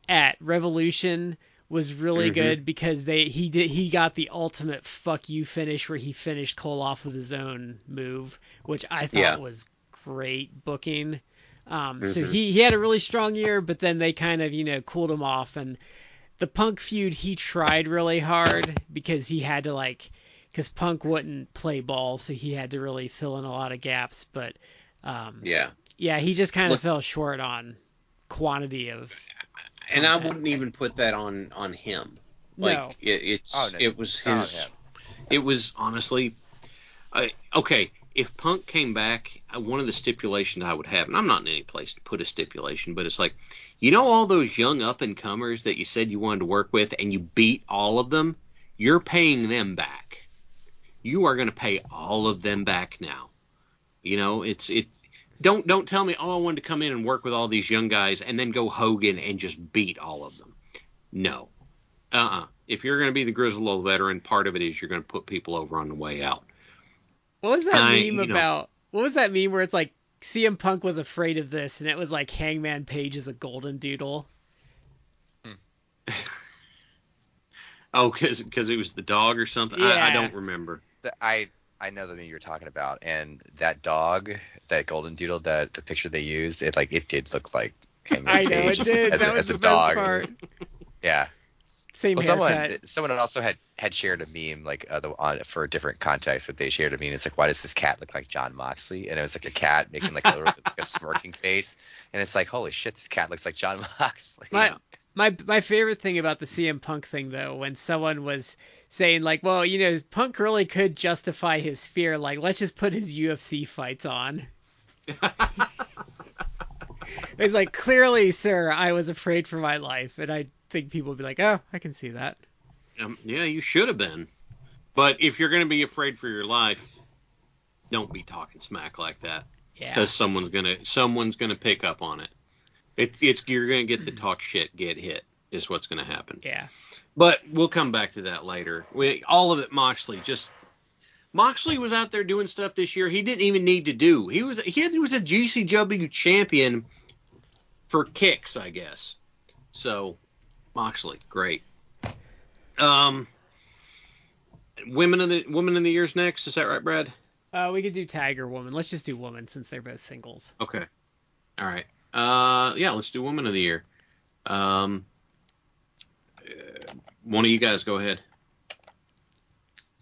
S3: at Revolution was really
S1: Mhm.
S3: good because they he did he got the ultimate fuck you finish where he finished Cole off with his own move, which I thought
S1: Yeah.
S3: was great booking. Um, so
S1: Mhm.
S3: he he had a really strong year, but then they kind of you know cooled him off and the Punk feud he tried really hard because he had to like because Punk wouldn't play ball, so he had to really fill in a lot of gaps, but. Um,
S1: Yeah.
S3: yeah, he just kind of fell short on quantity of.
S1: And I wouldn't even put that on on him. Like
S3: No.
S1: it, it's
S2: Oh, no,
S1: it was
S2: it's not on
S1: his. It was honestly, uh, okay. If Punk came back, uh, one of the stipulations I would have, and I'm not in any place to put a stipulation, but it's like, you know, all those young up and comers that you said you wanted to work with, and you beat all of them. You're paying them back. You are going to pay all of them back now. You know, it's it's. Don't don't tell me, oh, I wanted to come in and work with all these young guys and then go Hogan and just beat all of them. No. Uh-uh. If you're going to be the grizzled old veteran, part of it is you're going to put people over on the way out.
S3: What was that
S1: I-
S3: meme
S1: you know-
S3: about? What was that meme where it's like CM Punk was afraid of this, and it was like Hangman Page is a golden doodle. Hmm.
S1: Oh, because because it was the dog or something. I, I don't remember.
S2: The- I I know the meme you're talking about, and that dog, that golden doodle, that the picture they used, it like it did look like Hangman
S3: I know
S2: Page
S3: it
S2: as,
S3: did.
S2: as
S3: that
S2: a,
S3: was
S2: as a
S3: the
S2: dog.
S3: part.
S2: Yeah.
S3: Same
S2: Well,
S3: haircut.
S2: someone someone also had had shared a meme like uh, the, on for a different context, but they shared a meme. It's like, why does this cat look like Jon Moxley? And it was like a cat making like a, little, like a smirking face, and it's like, holy shit, this cat looks like Jon Moxley.
S3: My my my favorite thing about the CM Punk thing though, when someone was saying like, well, you know, Punk really could justify his fear, like let's just put his UFC fights on. It's like clearly, sir, I was afraid for my life, and I think people would be like, oh, I can see that.
S1: Um, yeah, you should have been. But if you're going to be afraid for your life, don't be talking smack like that.
S3: Yeah.
S1: because someone's gonna someone's gonna pick up on it. It's it's you're gonna get the talk shit, get hit is what's gonna happen.
S3: Yeah.
S1: But we'll come back to that later. We, all of it, Moxley, just Moxley was out there doing stuff this year he didn't even need to do. He was he, had, he was a GCW champion for kicks, I guess. So Moxley, great. Um, women of the women of the year's next. Is that right, Brad?
S3: Uh, we could do tag or woman. Let's just do woman since they're both singles.
S1: Okay. All right. Uh, yeah, let's do woman of the year. Um, uh, one of you guys go ahead.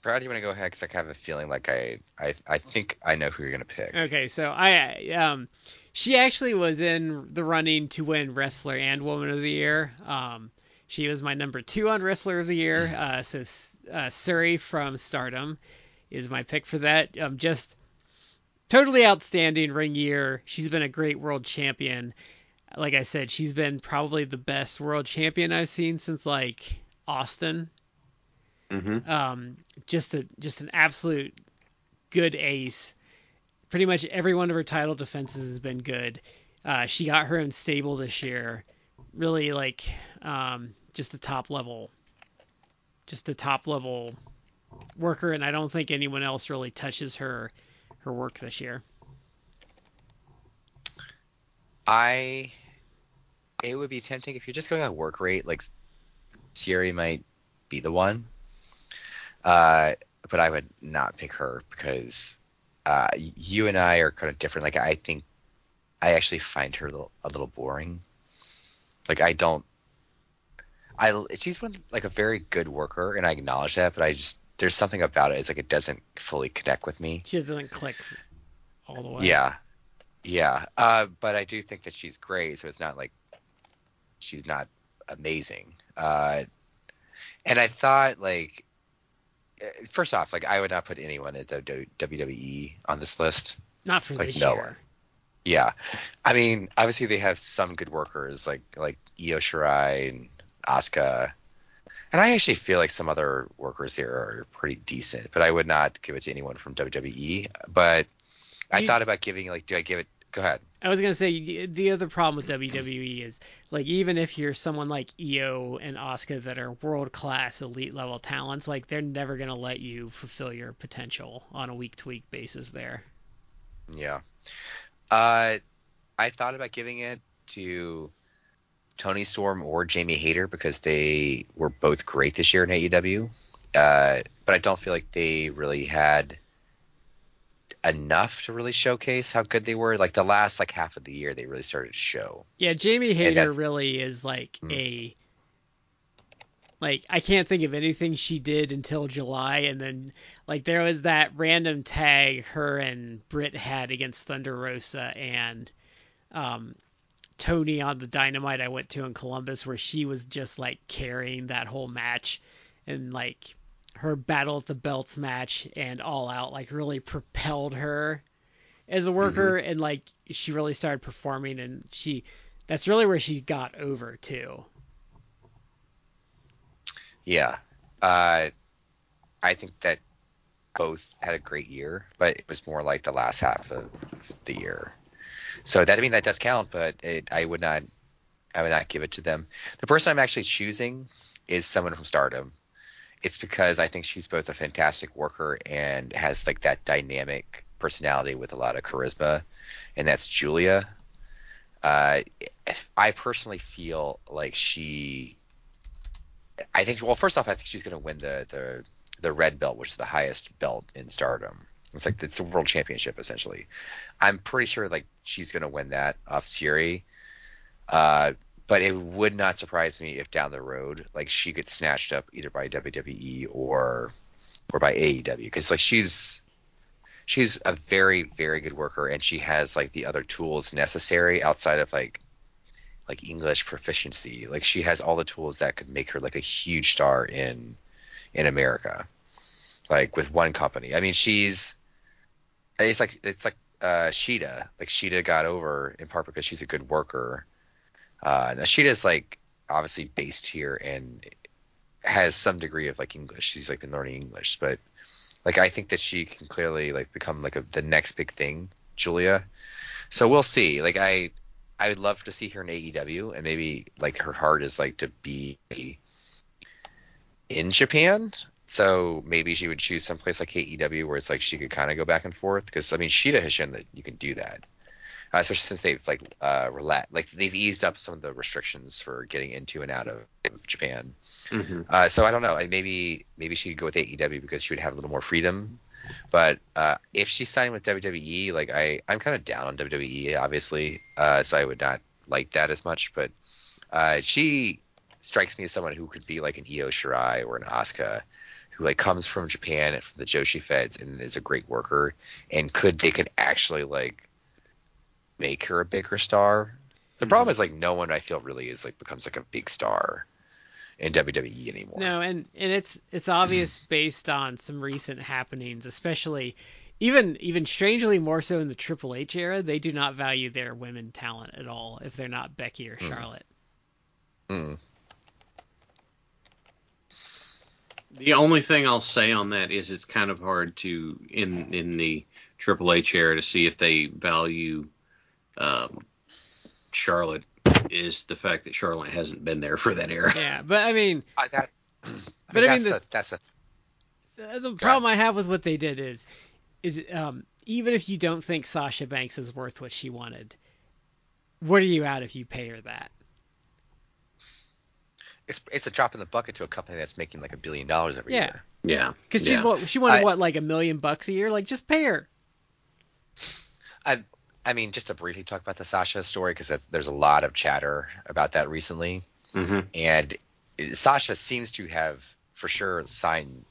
S2: Brad, do you want to go ahead? Because I have a feeling like I, I, I think I know who you're gonna pick.
S3: Okay, so I um, she actually was in the running to win wrestler and woman of the year. Um, she was my number two on wrestler of the year. Uh, so uh, Syuri from Stardom is my pick for that. Um, just totally outstanding ring year. She's been a great world champion. Like I said, she's been probably the best world champion I've seen since like Austin.
S1: Mm-hmm.
S3: Um, just a just an absolute good ace. Pretty much every one of her title defenses has been good. Uh, she got her own stable this year. Really like um, just a top level, just a top level worker, and I don't think anyone else really touches her her work this year.
S2: I it would be tempting if you're just going on work rate, like Syuri might be the one. Uh, but I would not pick her because uh, you and I are kind of different. Like I think I actually find her a little, a little boring. Like I don't. I she's one like a very good worker, and I acknowledge that. But I just there's something about it. It's like it doesn't fully connect with me.
S3: She doesn't click all the way.
S2: Yeah, yeah. Uh, but I do think that she's great. So it's not like she's not amazing. Uh, and I thought like uh, first off, like I would not put anyone at WWE on this list.
S3: Not for
S2: Like,
S3: this
S2: no
S3: year.
S2: one. Yeah, I mean, obviously they have some good workers like like Io Shirai and Asuka, and I actually feel like some other workers there are pretty decent. But I would not give it to anyone from WWE. But I
S3: You-
S2: thought about giving like, do I give it? Go ahead.
S3: I was gonna say the- the other problem with WWE is like even if you're someone like Io and Asuka that are world class elite level talents, like they're never gonna let you fulfill your potential on a week to week basis there.
S2: Yeah. Uh, I thought about giving it to Toni Storm or Jamie Hayter because they were both great this year in AEW. Uh, but I don't feel like they really had enough to really showcase how good they were. Like the last like half of the year, they really started to show.
S3: Yeah, Jamie Hayter really is like
S2: Mm.
S3: a like I can't think of anything she did until July, and then like there was that random tag her and Britt had against Thunder Rosa and um, Toni on the Dynamite I went to in Columbus, where she was just like carrying that whole match, and like her Battle at the Belts match and All Out like really propelled her as a worker, and like she really started performing, and she that's really where she got over too.
S2: Yeah. Uh, I think that both had a great year, but it was more like the last half of the year. So that I mean that does count, but it, I would not I would not give it to them. The person I'm actually choosing is someone from Stardom. It's because I think she's both a fantastic worker and has like that dynamic personality with a lot of charisma, and that's Julia. Uh, I personally feel like she I think well first off I think she's going to win the the the red belt which is the highest belt in Stardom. It's like it's a world championship essentially. I'm pretty sure like she's to win that off Syuri. Uh but it would not surprise me if down the road like she gets snatched up either by WWE or or by AEW cuz like she's she's a very very good worker and she has like the other tools necessary outside of like like English proficiency. Like she has all the tools that could make her like a huge star in in America. Like with one company. I mean, she's it's like it's like uh Shida. Like Shida got over in part because she's a good worker. Uh now Shida's like obviously based here and has some degree of like English. She's like been learning English, but like I think that she can clearly like become like a, the next big thing, Julia. So we'll see. Like I I would love to see her in AEW, and maybe like her heart is like to be in Japan. So maybe she would choose someplace like AEW where it's like she could kind of go back and forth. Because I mean, Shida has shown that you can do that, uh, especially since they've like uh rela- like they've eased up some of the restrictions for getting into and out of, of Japan.
S1: Mm-hmm.
S2: Uh, so I don't know. Maybe maybe she could go with AEW because she would have a little more freedom. But uh, if she's signing with WWE, like I I'm kind of down on WWE, obviously. Uh, so I would not like that as much. But uh, she strikes me as someone who could be like an Io Shirai or an Asuka, who like comes from Japan and from the Joshi Feds and is a great worker, and could they could actually like make her a bigger star. The problem is like no one I feel really is like becomes like a big star in WWE anymore.
S3: No, and and it's it's obvious based on some recent happenings, especially even even strangely more so in the Triple H era, they do not value their women talent at all if they're not Becky or Charlotte.
S2: Mm.
S1: The only thing I'll say on that is it's kind of hard to in in the AAA H era to see if they value um, Charlotte is the fact that Charlotte hasn't been there for that era.
S3: Yeah, but I mean,
S2: Uh, that's. I
S3: But
S2: mean,
S3: I mean
S2: that's
S3: the-
S2: the, that's a
S3: the problem I have with what they did is, is um, even if you don't think Sasha Banks is worth what she wanted, what are you out if you pay her that?
S2: It's it's a drop in the bucket to a company that's making like a billion dollars every
S3: Yeah.
S2: year.
S1: Yeah,
S3: Because
S1: yeah.
S3: she's what she wanted
S2: I-
S3: what like a million bucks a year? Like just pay her.
S2: I I mean, just to briefly talk about the Sasha story because there's a lot of chatter about that recently,
S1: Mhm.
S2: and it- Sasha seems to have for sure signed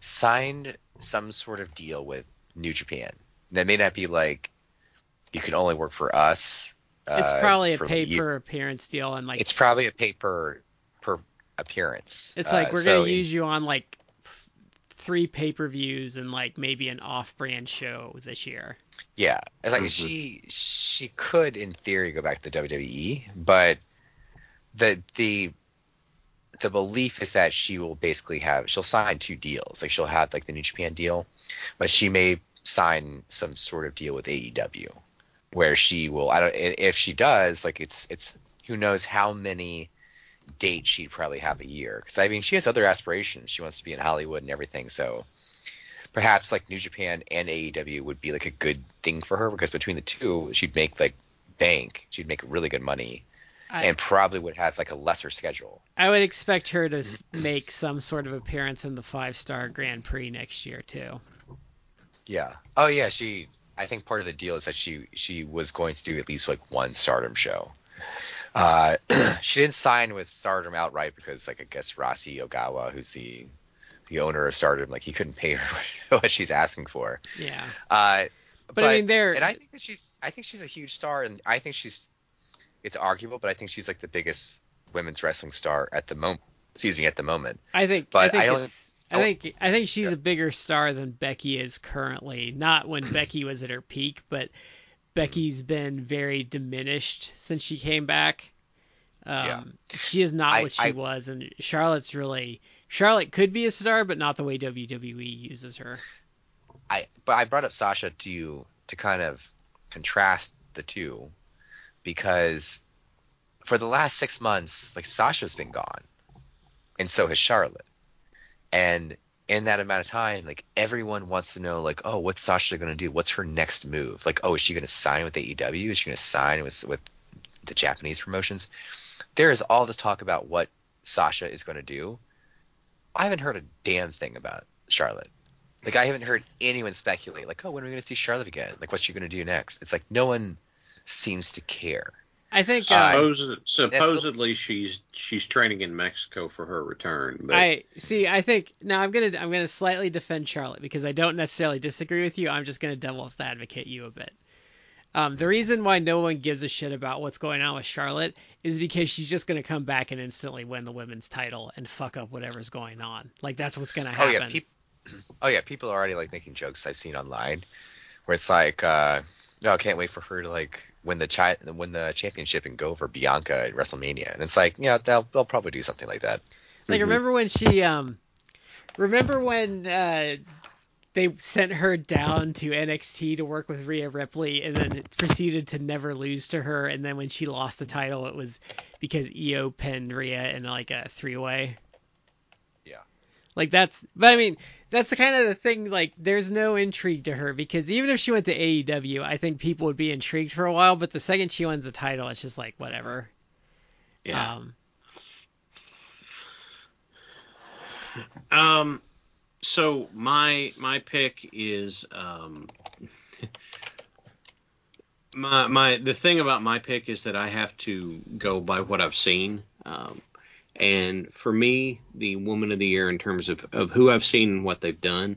S2: signed some sort of deal with New Japan. That may not be like you can only work for us.
S3: It's
S2: uh,
S3: probably a
S2: for
S3: pay per appearance deal, and like
S2: It's probably a pay per per appearance.
S3: it's
S2: Uh,
S3: like we're
S2: so
S3: gonna use you on like three pay per views and like maybe an off brand show this year.
S2: Yeah, it's like
S1: Mhm.
S2: she she could in theory go back to the WWE, but the the the belief is that she will basically have she'll sign two deals. Like she'll have like the New Japan deal, but she may sign some sort of deal with AEW where she will I don't if she does like it's it's who knows how many dates she'd probably have a year because I mean she has other aspirations. She wants to be in Hollywood and everything, so perhaps like New Japan and AEW would be like a good thing for her because between the two, she'd make like bank. She'd make really good money
S3: I,
S2: and probably would have like a lesser schedule.
S3: I would expect her to make some sort of appearance in the five star Grand Prix next year too.
S2: Yeah. Oh yeah, she. I think part of the deal is that she she was going to do at least like one Stardom show. Uh, she didn't sign with Stardom outright because like I guess Rossy Ogawa, who's the the owner of Stardom, like he couldn't pay her what she's asking for.
S3: Yeah.
S2: Uh,
S3: But, I mean, they're
S2: and I think that she's I think she's a huge star, and I think she's it's arguable, but I think she's like the biggest women's wrestling star at the moment. Excuse me, at the moment.
S3: I think
S2: but
S3: I think
S2: I only-
S3: I think I think she's
S2: Yeah.
S3: a bigger star than Becky is currently. Not when Becky was at her peak, but Becky's been very diminished since she came back. Um,
S2: Yeah.
S3: She is not
S2: I-
S3: what she
S2: I-
S3: was, and Charlotte's really Charlotte could be a star, but not the way WWE uses her.
S2: I but I brought up Sasha to you to kind of contrast the two because for the last six months, like Sasha's been gone, and so has Charlotte, and in that amount of time, like everyone wants to know, like, oh, what's Sasha gonna do? What's her next move? Like, oh, is she gonna sign with AEW? Is she gonna sign with with the Japanese promotions? There is all this talk about what Sasha is gonna do. I haven't heard a damn thing about Charlotte. Like I haven't heard anyone speculate, like, oh, when are we gonna see Charlotte again? Like, what's she gonna do next? It's like no one seems to care.
S3: I think
S2: Uh,
S3: um,
S1: Suppos- supposedly she's she's training in Mexico for her return, but
S3: I see. I think now I'm gonna I'm gonna slightly defend Charlotte because I don't necessarily disagree with you. I'm just gonna devil's advocate you a bit. Um, the reason why no one gives a shit about what's going on with Charlotte is because she's just gonna come back and instantly win the women's title and fuck up whatever's going on. Like that's what's gonna happen.
S2: Oh
S3: happen.
S2: yeah, peop- oh yeah, people are already like making jokes I've seen online, where it's like, uh, no, I can't wait for her to like win the chi- win the championship and go over Bianca at WrestleMania, and it's like, yeah, they'll they'll probably do something like that.
S3: Like
S1: Mhm.
S3: remember when she um remember when uh they sent her down to NXT to work with Rhea Ripley and then proceeded to never lose to her and then when she lost the title it was because Io pinned Rhea in like a three way. Like that's, but I mean, that's the kind of the thing. Like, there's no intrigue to her because even if she went to AEW, I think people would be intrigued for a while. But the second she wins the title, it's just like whatever.
S1: Yeah.
S3: Um,
S1: Um, so my my pick is um, my my the thing about my pick is that I have to go by what I've seen. Um, and for me, the woman of the year in terms of, of who I've seen and what they've done,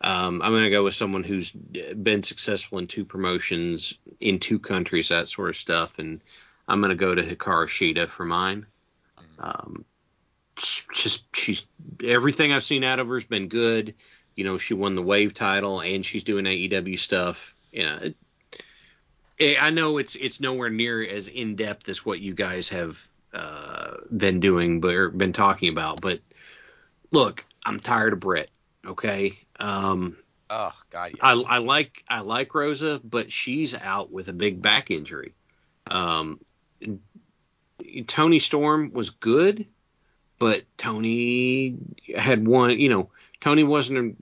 S1: um, I'm going to go with someone who's been successful in two promotions in two countries, that sort of stuff. And I'm going to go to Hikaru Shida for mine. Um, just she's everything I've seen out of her has been good. You know, she won the Wave title and she's doing AEW stuff. You know, it, it, I know it's it's nowhere near as in depth as what you guys have uh, been doing, but or been talking about. But look, I'm tired of Britt. Okay, um,
S2: Oh God, yes.
S1: I, I like I like Rosa, but she's out with a big back injury. Um, Toni Storm was good, but Toni had one. You know, Toni wasn't.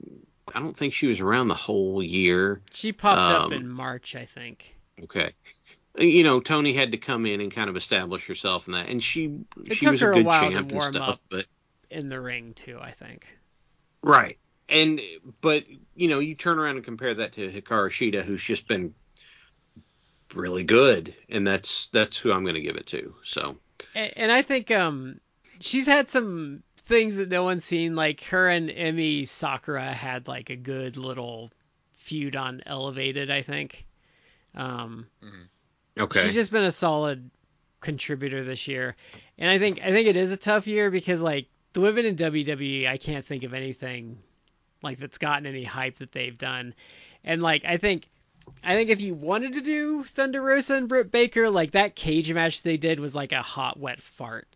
S1: I don't think she was around the whole year.
S3: she popped up
S1: Um,
S3: in March, I think.
S1: Okay. You know, Toni had to come in and kind of establish herself in that, and she
S3: It
S1: she was
S3: her
S1: a
S3: a
S1: good
S3: while to
S1: champ and stuff,
S3: up.
S1: but
S3: In the ring too, I think.
S1: Right. And but you know, you turn around and compare that to Hikaru Shida, who's just been really good, and that's that's who I'm going to give it to. So
S3: And, and I think um she's had some things that no one's seen. Like her and Emmy Sakura had like a good little feud on Elevated. I think. Um,
S1: okay,
S3: she's just been a solid contributor this year, and I think I think it is a tough year because like the women in WWE, I can't think of anything like that's gotten any hype that they've done, and like I think. I think if you wanted to do Thunder Rosa and Britt Baker, like that cage match they did was like a hot wet fart,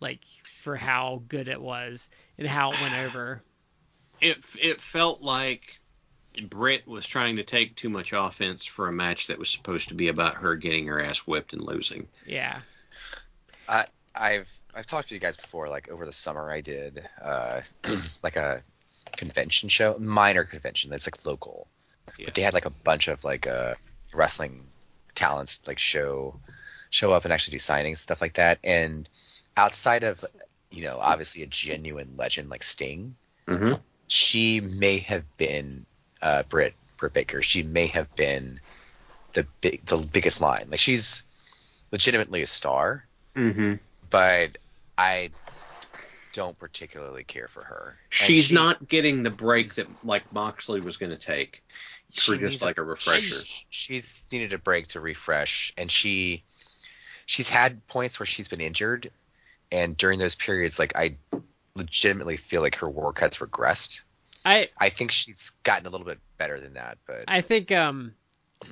S3: like for how good it was and how it went over.
S1: it it felt like Britt was trying to take too much offense for a match that was supposed to be about her getting her ass whipped and losing.
S3: Yeah,
S2: I've I've talked to you guys before. Like over the summer, I did uh, like a convention show, minor convention that's like local,
S1: Yeah.
S2: but they had like a bunch of like uh, wrestling talents like show show up and actually do signings stuff like that. And outside of you know obviously a genuine legend like Sting,
S1: Mm-hmm.
S2: she may have been uh, Britt Britt Baker. She may have been the big the biggest line. Like she's legitimately a star
S1: Mm-hmm.
S2: but I don't particularly care for her.
S1: She's
S2: she-
S1: not getting the break that like Moxley was going to take for
S2: she
S1: just like a refresher.
S2: She's needed a break to refresh, and she she's had points where she's been injured, and during those periods, like I legitimately feel like her work has regressed.
S3: I
S2: I think she's gotten a little bit better than that, but
S3: I think um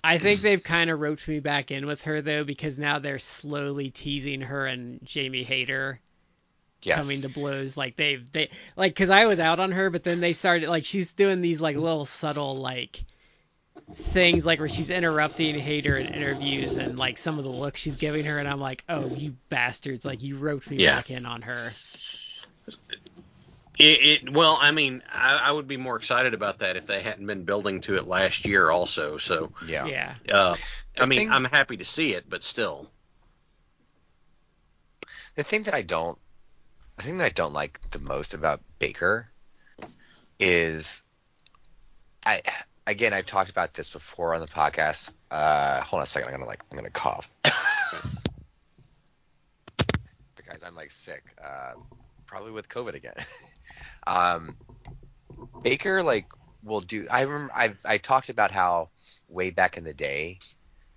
S3: I think they've kind of roped me back in with her though because now they're slowly teasing her and Jamie Hayter
S2: yes,
S3: coming to blows. Like they've they like because I was out on her but then they started like she's doing these like little subtle like things like where she's interrupting Hayter in interviews and like some of the looks she's giving her and I'm like oh you bastards. Like you roped me
S1: Yeah.
S3: back in on her
S1: It, it well, I mean, I, I would be more excited about that if they hadn't been building to it last year also. So,
S2: yeah.
S3: yeah
S1: uh, I mean,
S2: thing-
S1: I'm happy to see it, but still.
S2: The thing that I don't, the thing that I don't like the most about Baker is, I again I've talked about this before on the podcast. Uh, hold on a second, I'm gonna like I'm gonna cough. Guys, I'm like sick, uh, probably with COVID again. um, Baker like will do. I remember I've I talked about how way back in the day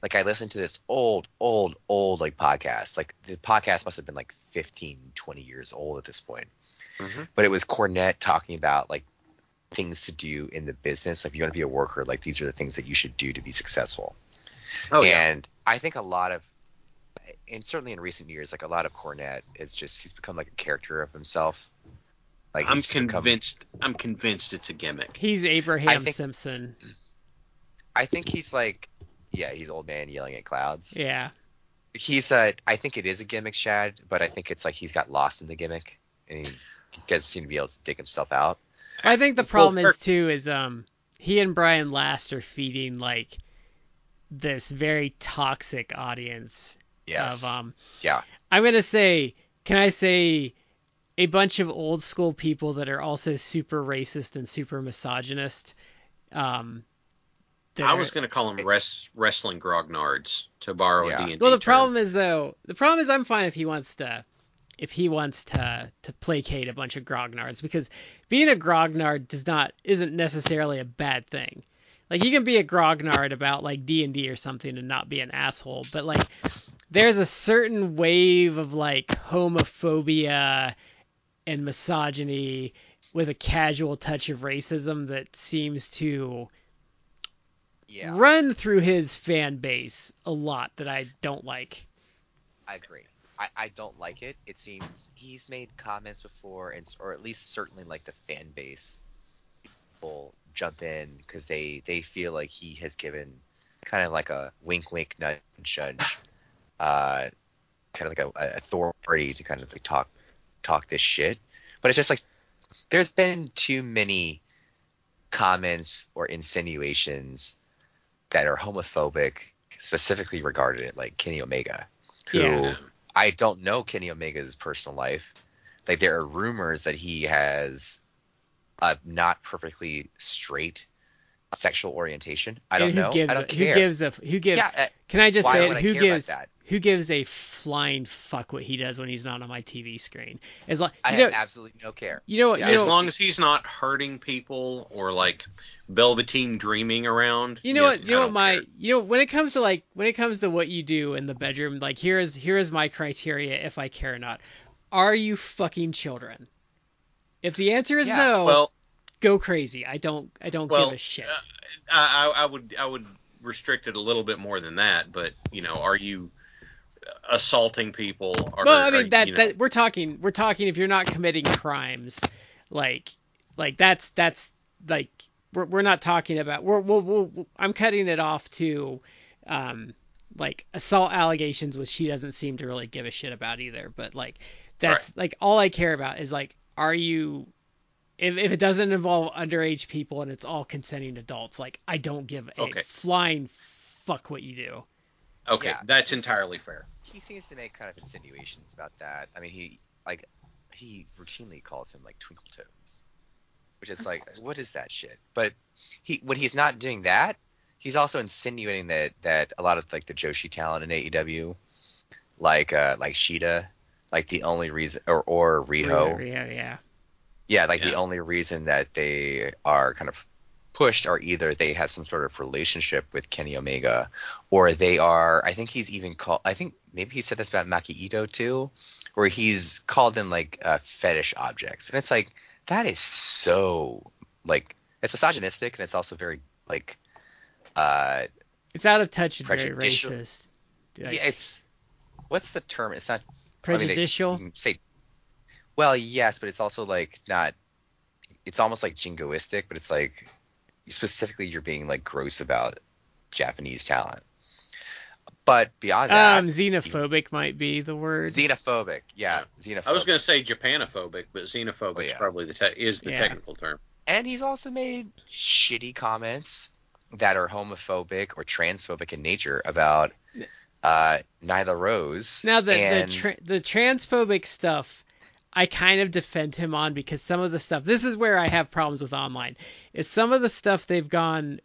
S2: like I listened to this old, old, old like podcast. Like the podcast must have been like 15, 20 years old at this point.
S1: Mhm.
S2: But it was Cornette talking about like things to do in the business. Like if you want to be a worker, like these are the things that you should do to be successful.
S1: Oh
S2: and I think a lot of and certainly in recent years, like a lot of Cornette is just he's become like a character of himself. Like
S1: I'm
S2: he's just become-
S1: convinced. I'm convinced it's a gimmick.
S3: he's Abraham
S2: think-
S3: Simpson
S2: I think he's like yeah, he's old man yelling at clouds.
S3: yeah
S2: he's a I think it is a gimmick, Shad, but I think it's like he's got lost in the gimmick. And he, doesn't seem to be able to dig himself out.
S3: I think the
S1: Well,
S3: problem is too is um he and Brian Last are feeding like this very toxic audience
S2: Yes.
S3: of um
S2: yeah.
S3: I'm gonna say can I say a bunch of old school people that are also super racist and super misogynist. Um that
S1: I
S3: are-
S1: was going to call them res- wrestling grognards to borrow
S2: Yeah.
S1: a D&D
S3: Well, the
S1: term.
S3: problem is though, the problem is I'm fine if he wants to, if he wants to to placate a bunch of grognards because being a grognard does not isn't necessarily a bad thing. Like you can be a grognard about like D and D or something and not be an asshole, but like there's a certain wave of like homophobia and misogyny with a casual touch of racism that seems to
S2: Yeah.
S3: run through his fan base a lot that I don't like.
S2: I agree. I, I don't like it. It seems he's made comments before, and or at least certainly like the fan base will jump in because they they feel like he has given kind of like a wink wink nudge nudge, uh, kind of like a, a authority to kind of like talk talk this shit. But it's just like there's been too many comments or insinuations that are homophobic, specifically regarded at like Kenny Omega who
S3: Yeah.
S2: I don't know Kenny Omega's personal life. Like there are rumors that he has a not perfectly straight sexual orientation. I don't
S3: And who
S2: know.
S3: Gives
S2: I don't
S3: a,
S2: care.
S3: Who gives a who gives?
S2: yeah, uh,
S3: can I just say it? Who gives
S2: that?
S3: Who gives a flying fuck what he does when he's not on my TV screen? As long
S2: I
S3: you
S2: have absolutely no care.
S3: you know what?
S2: yeah,
S3: you
S1: as
S3: know,
S1: long as he's not hurting people or like velveteen dreaming around.
S3: You know
S1: yeah,
S3: what? You know what my
S1: care.
S3: you know when it comes to like when it comes to what you do in the bedroom, like here is here is my criteria if I care or not. Are you fucking children? If the answer is
S2: Yeah,
S3: no,
S1: Well,
S3: go crazy. I don't I don't
S1: well,
S3: give a shit.
S1: uh, I, I I would I would restrict it a little bit more than that. But you know, are you assaulting people?
S3: Well, I mean that
S1: you know-
S3: that we're talking we're talking if you're not committing crimes, like like that's that's like we're we're not talking about we're we'll, we'll I'm cutting it off to um like assault allegations which she doesn't seem to really give a shit about either but like that's like all I care about is like are you if, if it doesn't involve underage people and it's all consenting adults like I don't give a
S1: Okay.
S3: flying fuck what you do.
S1: Okay,
S2: yeah,
S1: that's
S2: it's-
S1: entirely fair.
S2: He seems to make kind of insinuations about that. I mean, he like he routinely calls him like twinkle toes, which is like, what is that shit? But he when he's not doing that, he's also insinuating that that a lot of like the Joshi talent in AEW, like uh like Shida, like the only reason or or Riho,
S3: Yeah, yeah.
S2: yeah, like the only reason that they are kind of pushed are either they have some sort of relationship with Kenny Omega, or they are. I think he's even called. I think maybe he said this about Maki Itoh too, where he's called them like uh, fetish objects, and it's like that is so like it's misogynistic and it's also very like uh
S3: It's out of touch and very racist. Like,
S2: yeah, it's what's the term? It's not I mean,
S3: prejudicial.
S2: say well yes but it's also like not it's almost like jingoistic but it's like specifically you're being like gross about japanese talent but beyond that
S3: um, xenophobic might be the word.
S2: xenophobic yeah xenophobic
S1: I was going to say Japanophobic, but xenophobic
S2: Oh,
S1: is probably the te- is the
S3: Yeah.
S1: technical term.
S2: and he's also made shitty comments that are homophobic or transphobic in nature about uh Nyla Rose
S3: now the
S2: and
S3: the tra- the transphobic stuff, I kind of defend him on because some of the stuff. This is where I have problems with online. Is some of the stuff they've gone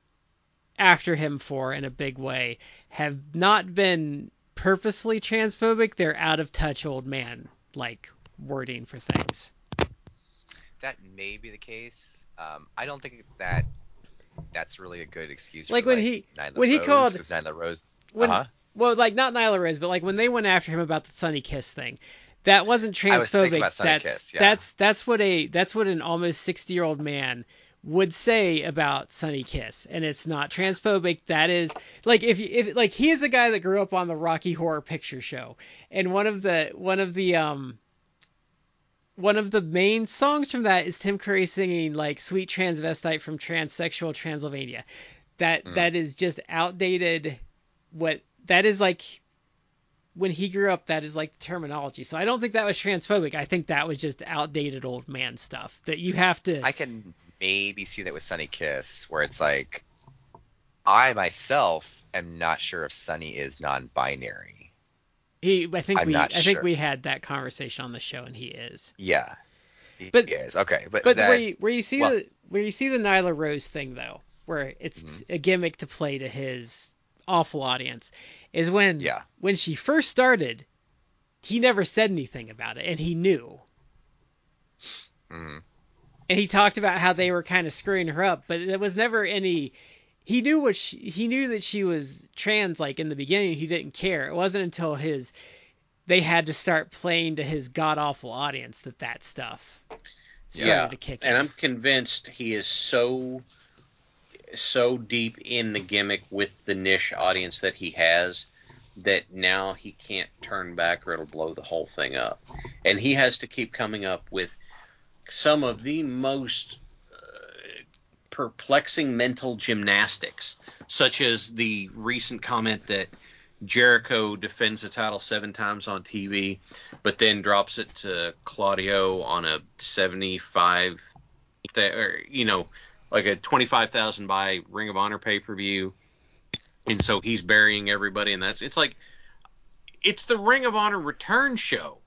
S3: after him for in a big way have not been purposely transphobic. They're out of touch old man like wording for things.
S2: that may be the case. Um, I don't think that that's really a good excuse.
S3: Like
S2: for,
S3: when he-
S2: Nyla
S3: when he called-
S2: Nyla Rose.
S3: When
S2: uh-huh.
S3: well, like not Nyla Rose, but like when they went after him about the Sunny Kiss thing, that wasn't
S2: was
S3: transphobic.
S2: Sunny
S3: that's
S2: Kiss, yeah.
S3: that's that's what a that's what an almost sixty year old man would say about Sunny Kiss, and it's not transphobic. That is like if you- if like he is a guy that grew up on the Rocky Horror Picture Show, and one of the one of the um one of the main songs from that is Tim Curry singing like "Sweet Transvestite" from Transsexual Transylvania. That
S2: Mm.
S3: that is just outdated. What that is like when he grew up that is like the terminology. So I don't think that was transphobic. I think that was just outdated old man stuff that you have to.
S2: I can maybe see that with Sunny Kiss, where it's like, I myself am not sure if Sunny is non-binary.
S3: he, I think
S2: I'm
S3: we, I think we had that conversation on the show, and he is.
S2: Yeah. He
S3: But-
S2: is okay, but,
S3: But
S2: that,
S3: where you, where you see
S2: well-
S3: the where you see the Nyla Rose thing though, where it's
S2: Mhm.
S3: a gimmick to play to his awful audience, is when
S2: Yeah.
S3: when she first started, he never said anything about it, and he knew,
S2: Mhm.
S3: and he talked about how they were kind of screwing her up, but it was never any. He knew what she, he knew that she was trans like in the beginning. He didn't care. It wasn't until his they had to start playing to his god awful audience that that stuff started
S1: Yeah,
S3: to kick in.
S1: and
S3: in.
S1: I'm convinced he is so so deep in the gimmick with the niche audience that he has that now he can't turn back or it'll blow the whole thing up. And he has to keep coming up with some of the most uh, perplexing mental gymnastics, such as the recent comment that Jericho defends the title seven times on TV, but then drops it to Claudio on a 75, th- or you know, like a 25,000 by Ring of Honor pay per view, and so he's burying everybody, and that's it's like it's the Ring of Honor return show.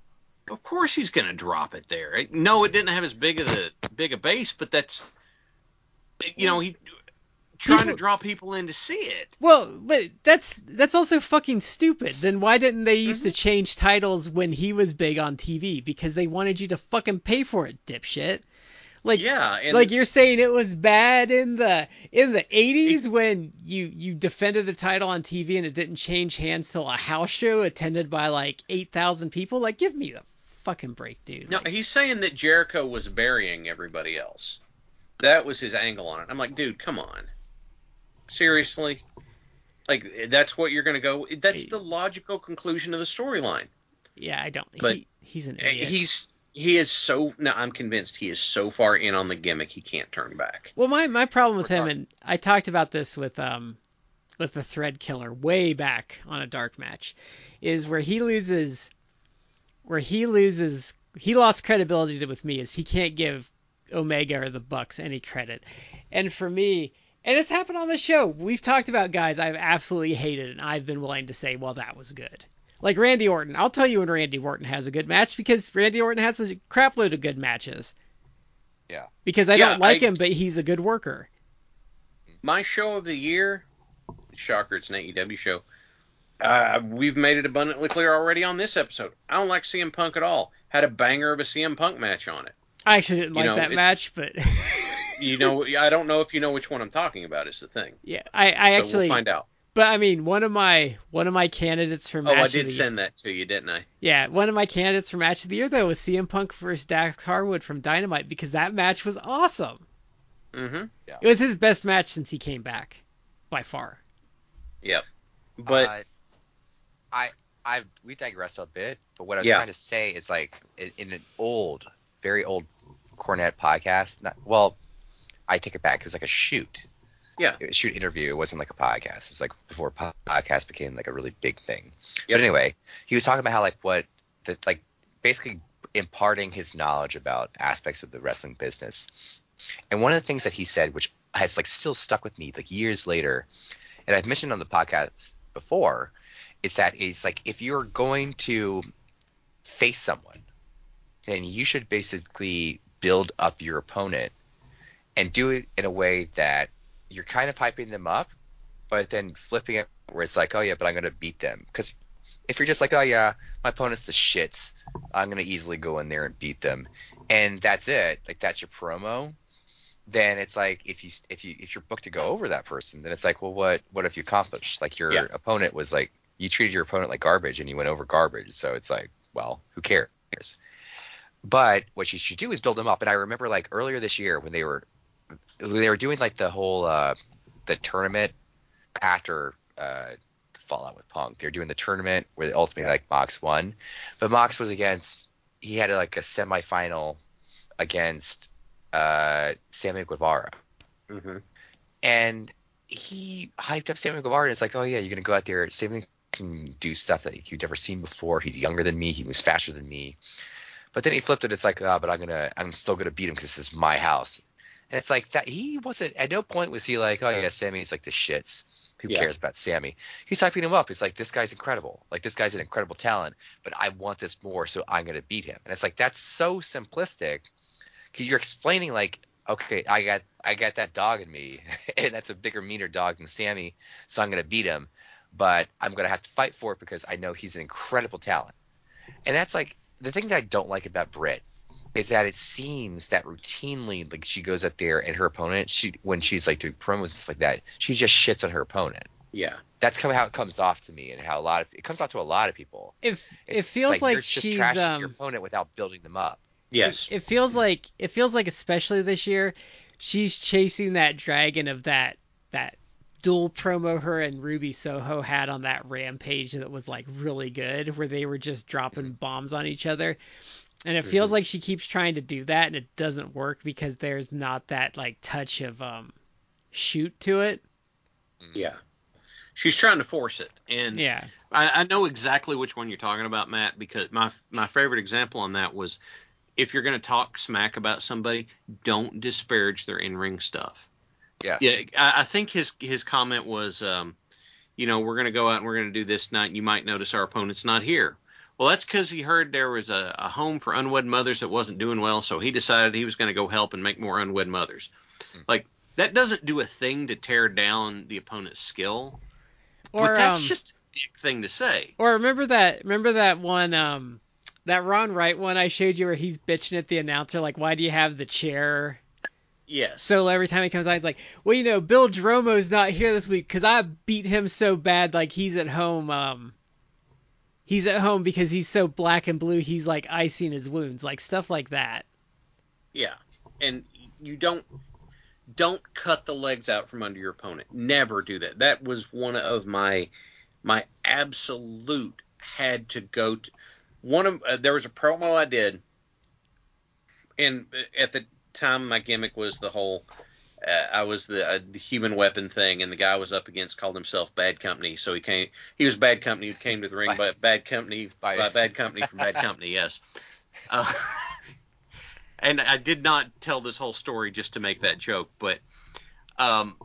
S1: Of course he's gonna drop it there. No, it didn't have as big of a big a base, but that's you know he trying to draw people in to see it.
S3: Well, but that's that's also fucking stupid. Then why didn't they used
S1: Mm-hmm.
S3: to change titles when he was big on TV? Because they wanted you to fucking pay for it, dipshit. Like
S1: Yeah,
S3: like you're saying it was bad in the in the 80s when you you defended the title on TV and it didn't change hands till a house show attended by like 8,000 people. Like give me the fucking break, dude.
S1: No,
S3: Like,
S1: he's saying that Jericho was burying everybody else. That was his angle on it. I'm like, dude, come on. Seriously? Like that's what you're gonna go? That's the logical conclusion of the storyline.
S3: yeah, I don't.
S1: but-
S3: he, he's an idiot.
S1: He's he is so no, I'm convinced he is so far in on the gimmick he can't turn back.
S3: Well, my my problem with him, and I talked about this with um with the Thread Killer way back on a dark match, is where he loses, where he loses, he lost credibility to, with me is he can't give Omega or the Bucks any credit, and for me. And it's happened on the show. We've talked about guys I've absolutely hated, and I've been willing to say, well, that was good. Like Randy Orton. I'll tell you when Randy Orton has a good match because Randy Orton has a crapload of good matches.
S2: Yeah.
S3: Because I
S1: Yeah,
S3: don't like
S1: I-
S3: him, but he's a good worker.
S1: My show of the year, shocker, it's an AEW show. Uh, we've made it abundantly clear already on this episode. I don't like CM Punk at all. Had a banger of a CM Punk match on it.
S3: I actually didn't
S1: You
S3: like
S1: know,
S3: that
S1: it-
S3: match, but
S1: You know, I don't know if you know which one I'm talking about. Is the thing.
S3: yeah, I, I
S1: so
S3: actually,
S1: we'll find out.
S3: But I mean, one of my one of my candidates for match.
S1: Oh,
S3: match
S1: I
S3: of
S1: did
S3: the
S1: send that to you, didn't I?
S3: yeah, one of my candidates for match of the year though was CM Punk versus Dax Harwood from Dynamite because that match was awesome.
S1: Mm-hmm.
S3: It was his best match since he came back, by far.
S1: Yep. But
S2: Uh, I I we digressed a bit, but what I was
S1: Yeah.
S2: trying to say is like in, in an old, very old Cornette podcast. Not, well, I take it back. It was like a shoot.
S1: Yeah.
S2: It was a shoot interview. It wasn't like a podcast. It was like before podcast became like a really big thing.
S1: Yep.
S2: But anyway, he was talking about how like what the like basically imparting his knowledge about aspects of the wrestling business. And one of the things that he said, which has like still stuck with me like years later, and I've mentioned on the podcast before, is that is like if you're going to face someone, then you should basically build up your opponent and do it in a way that you're kind of hyping them up, but then flipping it where it's like, oh yeah, but I'm gonna beat them. Because if you're just like, oh yeah, my opponent's the shits, I'm gonna easily go in there and beat them, and that's it, like that's your promo. Then it's like if you if you if you're booked to go over that person, then it's like, well, what what have you accomplished? Like your
S1: Yeah.
S2: opponent was like you treated your opponent like garbage and you went over garbage, so it's like, well, who cares? But what you should do is build them up. And I remember like earlier this year when they were they were doing like the whole uh the tournament after uh Fallout with Punk. They were doing the tournament where ultimately like Mox won, but Mox was against he had like a semifinal against uh Sammy Guevara,
S1: mm-hmm.
S2: and he hyped up Sammy Guevara. And it's like, oh yeah, you're gonna go out there. Sammy can do stuff that you've never seen before. He's younger than me. He was faster than me. But then he flipped it. It's like, oh, but I'm gonna, I'm still gonna beat him because this is my house. And it's like that. He wasn't. At no point was he like, oh yeah, Sammy's like the shits. Who
S1: Yeah.
S2: cares about Sammy? He's hyping him up. He's like, this guy's incredible. Like this guy's an incredible talent. But I want this more, so I'm gonna beat him. And it's like that's so simplistic. Because you're explaining like, okay, I got, I got that dog in me, and that's a bigger, meaner dog than Sammy, so I'm gonna beat him. But I'm gonna have to fight for it because I know he's an incredible talent. And that's like the thing that I don't like about Britt is that it seems that routinely like she goes up there and her opponent she when she's like doing promos and stuff like that she just shits on her opponent
S1: Yeah.
S2: that's kind of how it comes off to me and how a lot of it comes off to a lot of people
S3: If it feels like,
S2: you're just
S3: she's
S2: trashing your
S3: um,
S2: opponent without building them up
S1: Yes.
S3: it feels like it feels like especially this year she's chasing that dragon of that that dual promo her and Ruby Soho had on that rampage that was like really good where they were just dropping bombs on each other. And it feels
S1: Mhm.
S3: like she keeps trying to do that and it doesn't work because there's not that like touch of um shoot to it.
S1: yeah. She's trying to force it, and
S3: Yeah.
S1: I, I know exactly which one you're talking about, Matt, because my my favorite example on that was if you're going to talk smack about somebody, don't disparage their in ring stuff.
S2: yes
S1: Yeah, I, I think his his comment was, um, you know, we're going to go out and we're going to do this night. And you might notice our opponent's not here. Well, that's because he heard there was a, a home for unwed mothers that wasn't doing well, so he decided he was going to go help and make more unwed mothers.
S2: Hmm.
S1: Like that doesn't do a thing to tear down the opponent's skill,
S3: Or
S1: but that's
S3: um,
S1: just a dick thing to say.
S3: Or remember that remember that one um that Ron Wright one I showed you where he's bitching at the announcer like why do you have the chair
S1: Yes.
S3: So every time he comes out he's like well you know Bill Dromo's not here this week cuz I beat him so bad like he's at home um he's at home because he's so black and blue he's like icing his wounds like stuff like that.
S1: Yeah, and you don't don't cut the legs out from under your opponent. Never do that. That was one of my my absolute had to go to one of uh, there was a promo I did, and at the time my gimmick was the whole. Uh, I was the, uh, the human weapon thing, and the guy was up against called himself Bad Company. So he came. He was Bad Company. Who came to the ring,
S2: By-
S1: but Bad Company
S2: by-
S1: by Bad Company from Bad Company. Yes. Uh, and I did not tell this whole story just to make that joke, but um,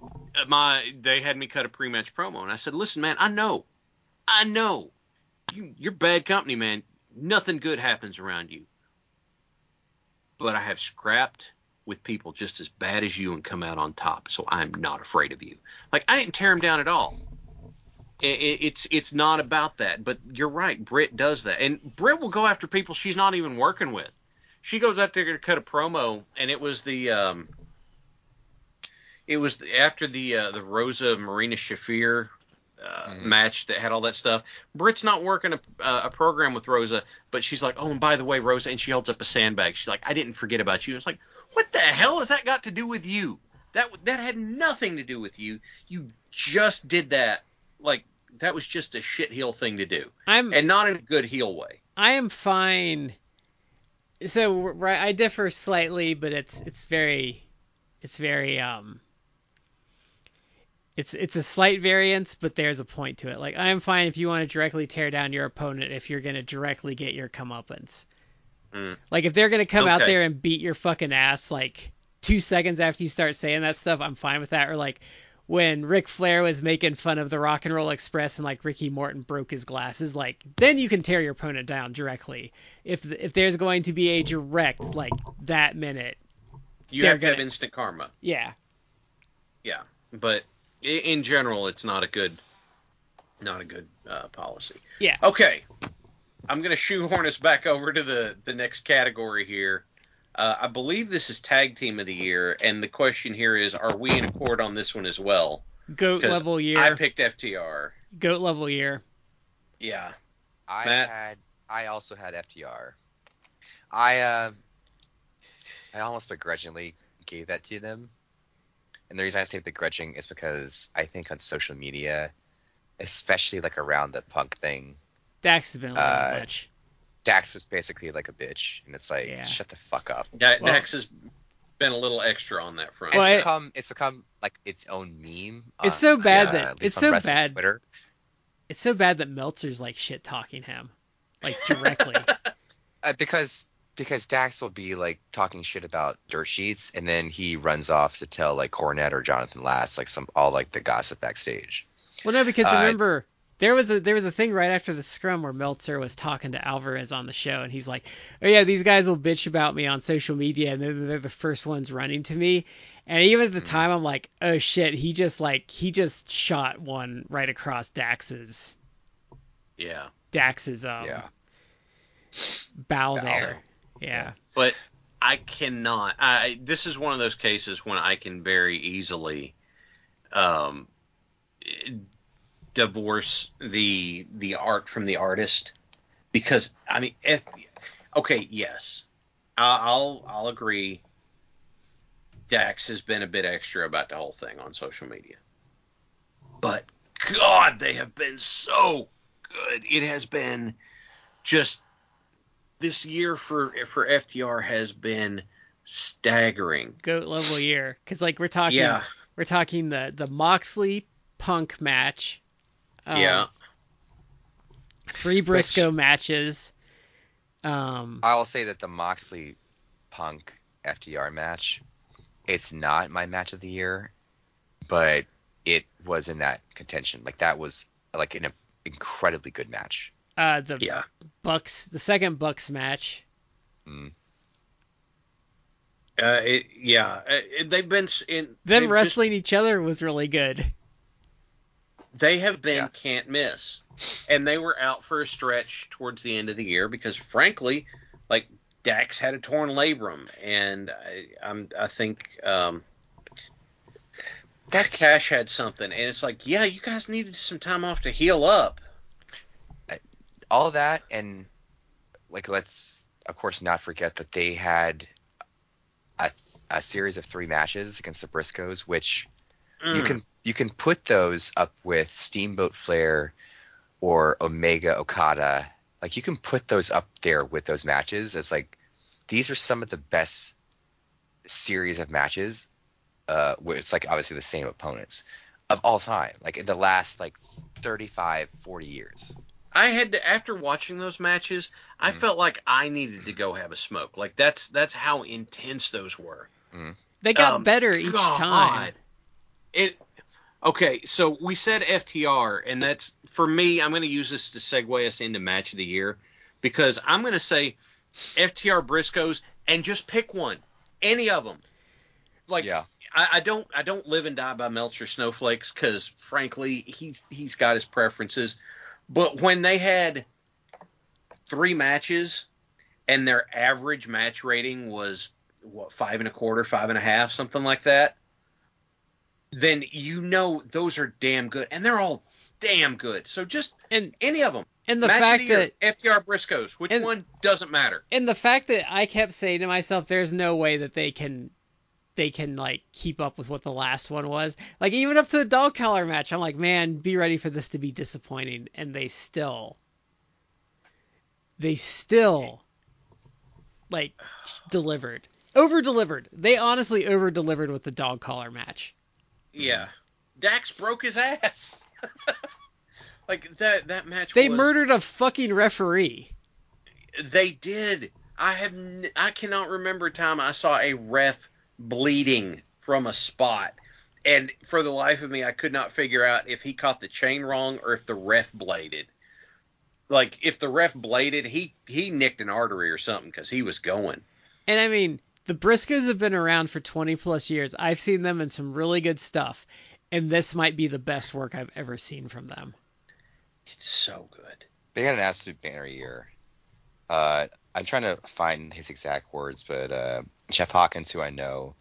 S1: my they had me cut a pre-match promo, and I said, "Listen, man, I know, I know, you you're bad company, man. Nothing good happens around you, but I have scrapped with people just as bad as you and come out on top, so I'm not afraid of you. Like I didn't tear him down at all." It's it's not about that, but you're right. Britt does that, and Britt will go after people she's not even working with she goes out there to cut a promo, and it was the um, it was after the uh, the Rosa Marina Shafir uh,
S2: Mhm.
S1: match that had all that stuff. Britt's not working a, uh, a program with Rosa, but she's like, oh, and by the way, Rosa, and she holds up a sandbag. She's like, I didn't forget about you. It's like, what the hell has that got to do with you? That that had nothing to do with you. You just did that. Like that was just a shit heel thing to do,
S3: I'm
S1: and not in a good heel way.
S3: I am fine. So right, I differ slightly, but it's it's very, it's very um. It's it's a slight variance, but there's a point to it. Like I am fine if you want to directly tear down your opponent if you're gonna directly get your comeuppance.
S1: Mm.
S3: Like if they're gonna come out there and beat your fucking ass like two seconds after you start saying that stuff, I'm fine with that. Or like when Ric Flair was making fun of the Rock and Roll Express and like Ricky Morton broke his glasses, like then you can tear your opponent down directly. If if there's going to be a direct like that minute,
S1: You have to have instant karma.
S3: yeah,
S1: Yeah, but in general, it's not a good, not a good uh, policy.
S3: yeah.
S1: Okay, I'm gonna shoehorn us back over to the the next category here. Uh, I believe this is tag team of the year, and the question here is: Are we in accord on this one as well?
S3: Goat level year,
S1: I picked FTR.
S3: goat level year.
S1: Yeah.
S2: I
S1: Matt?
S2: had I also had FTR. I uh I almost begrudgingly gave that to them. And the reason I say begrudging is because I think on social media, especially like around the punk thing,
S3: Dax has been a little
S2: Uh,
S3: much.
S2: Dax was basically like a bitch, and it's like
S3: Yeah.
S2: shut the fuck up.
S1: Da-
S3: Well-
S1: Dax has been a little extra on that front.
S3: Well,
S2: it's become it's become like its own meme.
S3: It's
S2: on-
S3: so bad
S2: uh,
S3: that- it's so bad.
S2: Twitter.
S3: It's so bad that Meltzer's like shit talking him, like directly.
S2: Uh, because because Dax will be like talking shit about dirt sheets, and then he runs off to tell like Cornette or Jonathan Last like some all like the gossip backstage.
S3: well, no, because
S2: Uh,
S3: remember there was a there was a thing right after the scrum where Meltzer was talking to Alvarez on the show, and he's like, "Oh yeah, these guys will bitch about me on social media, and they're, they're the first ones running to me." And even at the
S2: Mhm.
S3: time, I'm like, "Oh shit, he just like he just shot one right across Dax's
S1: Yeah.
S3: Dax's um
S2: yeah.
S3: bow
S2: Bow.
S3: there." Yeah.
S1: But I cannot. I this is one of those cases when I can very easily um, divorce the the art from the artist because I mean, if, okay, yes, I'll I'll agree. Dax has been a bit extra about the whole thing on social media, but God, they have been so good. It has been just this year for for FTR has been staggering.
S3: goat level year because like we're talking
S1: Yeah,
S3: we're talking the the Moxley Punk match. Um,
S1: yeah.
S3: Three Briscoe matches. Um.
S2: I will say that the Moxley Punk FTR match, it's not my match of the year, but it was in that contention. Like that was like an incredibly good match.
S3: Uh. The
S1: Yeah.
S3: Bucks. The second Bucks match.
S2: Mm.
S1: Uh, it, yeah, uh, it, they've been in
S3: Them
S1: they've just-
S3: wrestling each other was really good.
S1: they have been
S2: Yeah.
S1: can't miss, and they were out for a stretch towards the end of the year because, frankly, like Dax had a torn labrum, and I, I'm I think um,
S2: That's
S1: Cash had something, and it's like, yeah, you guys needed some time off to heal up.
S2: All that and like let's of course not forget that they had a, a series of three matches against the Briscoes, which you
S1: Mm.
S2: can you can put those up with Steamboat Flair or Omega Okada. Like you can put those up there with those matches as like these are some of the best series of matches. Uh, where it's like obviously the same opponents of all time, like in the last like 35, 40 years.
S1: I had to after watching those matches, I
S2: Mhm.
S1: felt like I needed to go have a smoke. Like that's that's how intense those were.
S3: They got
S1: Um,
S3: better each
S1: God.
S3: time.
S1: It okay. So we said FTR, and that's for me. I'm going to use this to segue us into match of the year because I'm going to say FTR Briscoes and just pick one, any of them. Like
S2: yeah,
S1: I, I don't I don't live and die by Meltzer snowflakes because frankly he's he's got his preferences. But when they had three matches and their average match rating was what five and a quarter, five and a half, something like that, then you know those are damn good, and they're all damn good. So just
S3: And
S1: any of them.
S3: and the
S1: match
S3: fact
S1: the
S3: that
S1: FTR Briscoes, which
S3: and-
S1: one doesn't matter.
S3: and the fact that I kept saying to myself, there's no way that they can they can like keep up with what the last one was. Like even up to the dog collar match, I'm like, man, be ready for this to be disappointing, and they still they still like delivered. Over delivered. They honestly over delivered with the dog collar match.
S1: Yeah, Dax broke his ass. like that that match.
S3: They
S1: was,
S3: murdered a fucking referee.
S1: They did. I have. N- I cannot remember a time I saw a ref bleeding from a spot, and for the life of me, I could not figure out if he caught the chain wrong or if the ref bladed. Like if the ref bladed, he he nicked an artery or something because he was going.
S3: And I mean, the Briscoes have been around for 20 plus years. I've seen them in some really good stuff, and this might be the best work I've ever seen from them.
S1: It's so good.
S2: they had an absolute banner year. Uh, I'm trying to find his exact words, but uh, Jeff Hawkins, who I know,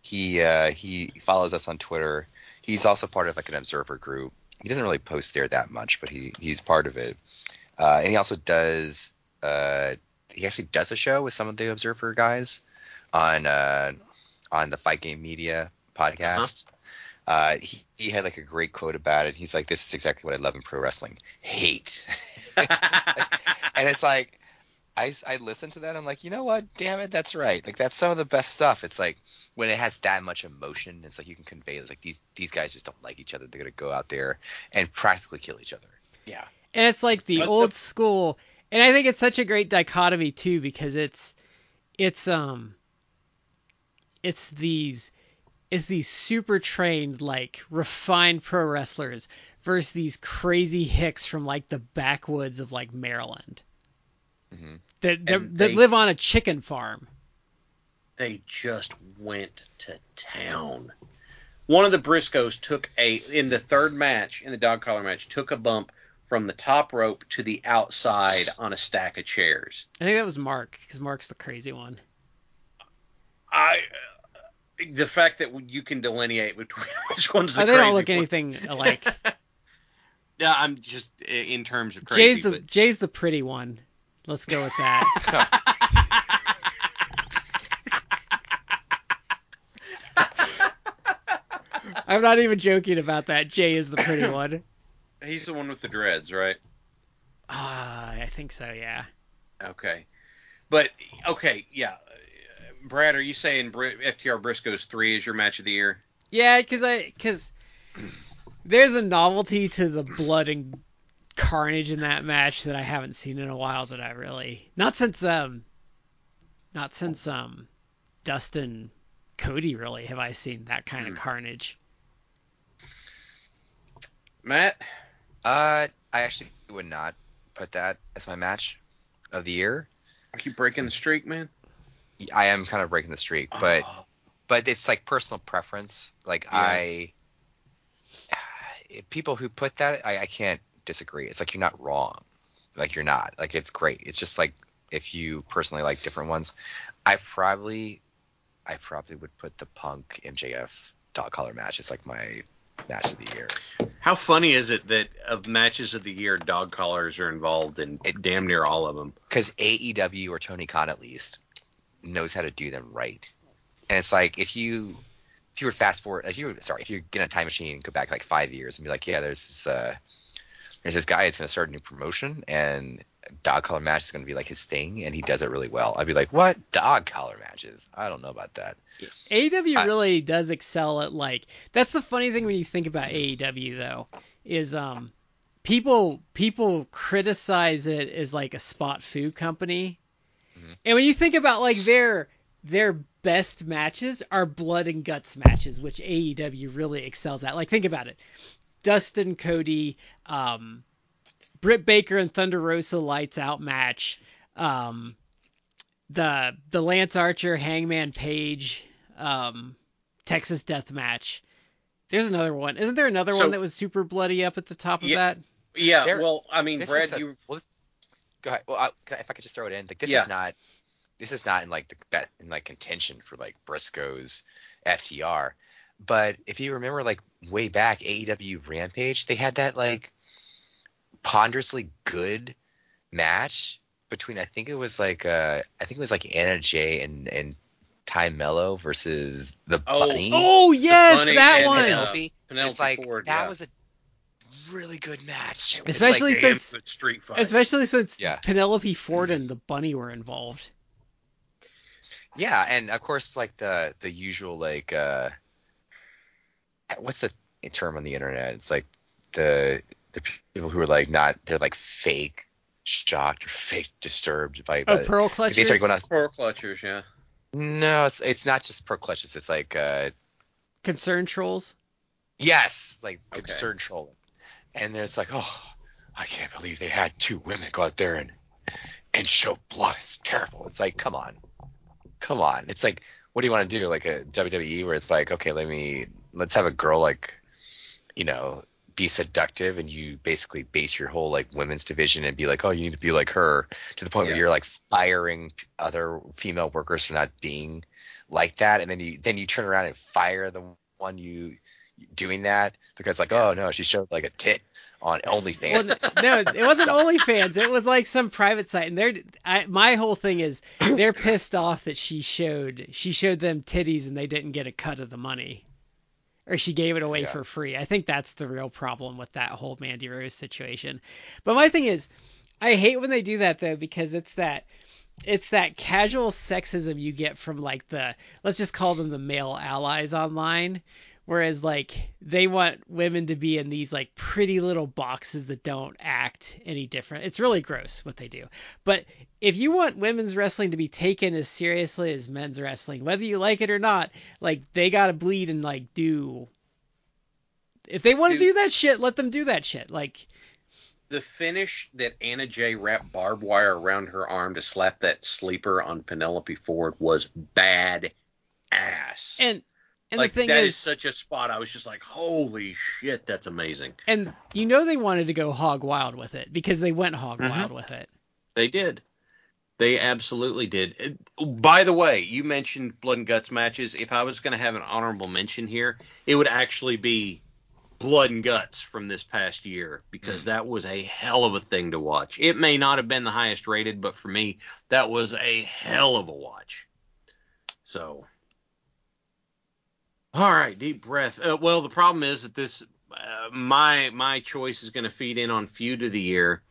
S2: he uh, he follows us on Twitter. He's also part of like an observer group. He doesn't really post there that much, but he he's part of it. Uh, and he also does uh, he actually does a show with some of the observer guys on uh, on the Fight Game Media podcast. Uh, he, he had like a great quote about it. He's like, "This is exactly what I love in pro wrestling: hate." and it's like I, I listen to that I'm like you know what? Damn it that's right. Like that's some of the best stuff. It's like when it has that much emotion it's like you can convey it's like these these guys just don't like each other. They're gonna go out there and practically kill each other.
S1: Yeah.
S3: And it's like the
S1: But the-
S3: old school, and I think it's such a great dichotomy too because it's it's um it's these it's these super trained like refined pro wrestlers versus these crazy hicks from like the backwoods of like Maryland
S2: Mhm.
S3: that that,
S1: they-
S3: live on a chicken farm.
S1: They just went to town. One of the Briscoes took a in the third match in the dog collar match took a bump from the top rope to the outside on a stack of chairs.
S3: I think that was Mark because Mark's the crazy one.
S1: I the fact that you can delineate between which one's the
S3: Oh, they don't look
S1: one-
S3: anything alike.
S1: Yeah, I'm just in terms of crazy.
S3: Jay's the
S1: but-
S3: Jay's the pretty one. Let's go with that. I'm not even joking about that. Jay is the pretty one.
S1: He's the one with the dreads, right?
S3: Ah, I think so. Yeah.
S1: Okay. But okay, yeah. Brad, are you saying FTR Briscoes three is your match of the year?
S3: Yeah, because I because there's a novelty to the blood and carnage in that match that I haven't seen in a while. That I really not since um not since um Dustin Cody really have I seen that kind
S1: Hmm.
S3: of carnage.
S1: Matt,
S2: Uh, I actually would not put that as my match of the year.
S1: are you breaking the streak, man?
S2: I am kind of breaking the streak, but
S1: Oh,
S2: but it's like personal preference. Like
S1: Yeah.
S2: I, people who put that, I, I can't disagree. It's like you're not wrong. Like you're not. Like it's great. It's just like if you personally like different ones, I probably, I probably would put the Punk MJF dog collar match as like my match of the year.
S1: how funny is it that of matches of the year, dog collars are involved in damn near all of them?
S2: because AEW or Tony Khan at least knows how to do them right. And it's like if you if you were fast forward if you were sorry if you get in a time machine and go back like five years and be like yeah there's this uh there's this guy that's going to start a new promotion and dog collar match is going to be like his thing and he does it really well I'd be like what dog collar matches I don't know about that
S3: AEW
S2: I-
S3: really does excel at like that's the funny thing when you think about AEW though is um people people criticize it as like a spot food company.
S2: Mhm.
S3: And when you think about like their their best matches are blood and guts matches, which AEW really excels at. Like think about it. Dustin Cody, um Britt Baker and Thunder Rosa lights out match. Um the the Lance Archer Hangman Page um Texas Death Match. There's another one. Isn't there another
S1: So-
S3: one that was super bloody up at the top of
S1: Yeah,
S3: that?
S1: Yeah,
S2: There-
S1: well, I mean, Brad,
S2: a-
S1: you
S2: well, go ahead well I, can I- if I could just throw it in like this
S1: Yeah.
S2: is not this is not in like the bet in like contention for like Briscoe's FTR. But if you remember, like way back, AEW Rampage, they had that like ponderously good match between I think it was like uh I think it was like Anna Jay and and Tay Melo versus the
S1: Oh,
S2: Bunny.
S3: Oh yes,
S1: Bunny
S3: that
S1: and,
S3: one.
S1: uh,
S2: Penelope.
S1: Penelope
S2: it's like
S1: Ford,
S2: that
S1: yeah.
S2: was a really good match.
S3: Especially
S2: like,
S3: since-
S1: street fight.
S3: Especially since
S2: Yeah.
S3: Penelope Ford and the bunny were involved.
S2: Yeah, and of course, like the the usual like uh, what's the term on the internet? It's like the the people who are like not they're like fake shocked or fake disturbed by.
S3: Oh,
S2: by
S3: pearl
S2: clutches.
S3: clutchers.
S2: they start going on.
S1: Pearl clutches, yeah.
S2: No, it's it's not just pearl clutches. It's like uh,
S3: Concern trolls.
S2: yes, like
S1: Okay.
S2: concerned trolling, and then it's like, oh, I can't believe they had two women go out there and and show blood. It's terrible. It's like, come on, come on. It's like, what do you want to do? Like a WWE where it's like, okay, let me let's have a girl like, you know, be seductive, and you basically base your whole like women's division and be like, oh, you need to be like her to the point
S1: Yeah.
S2: where you're like firing other female workers for not being like that, and then you then you turn around and fire the one you doing that because like, oh no, she showed like a tit on OnlyFans.
S3: Well, no, it wasn't OnlyFans. It was like some private site, and they're I, my whole thing is they're pissed off that she showed she showed them titties and they didn't get a cut of the money, or she gave it away
S2: Yeah.
S3: for free. I think that's the real problem with that whole Mandy Rose situation. But my thing is, I hate when they do that though because it's that it's that casual sexism you get from like the let's just call them the male allies online Whereas like they want women to be in these like pretty little boxes that don't act any different. It's really gross what they do. But if you want women's wrestling to be taken as seriously as men's wrestling, whether you like it or not, like they gotta bleed and like do. If they want to do that shit, let them do that shit. Like
S1: the finish that Anna Jay wrapped barbed wire around her arm to slap that sleeper on Penelope Ford was bad ass.
S3: and and
S1: like
S3: the thing
S1: that
S3: is,
S1: is such a spot. I was just like, holy shit, that's amazing.
S3: and you know they wanted to go hog wild with it because they went hog
S1: Mhm.
S3: wild with it.
S1: They did. They absolutely did. It- By the way, you mentioned blood and guts matches. If I was going to have an honorable mention here, it would actually be blood and guts from this past year because that was a hell of a thing to watch. It may not have been the highest rated, but for me, that was a hell of a watch. So, all right, deep breath. Uh, well, the problem is that this uh, my my choice is going to feed in on feud of the year.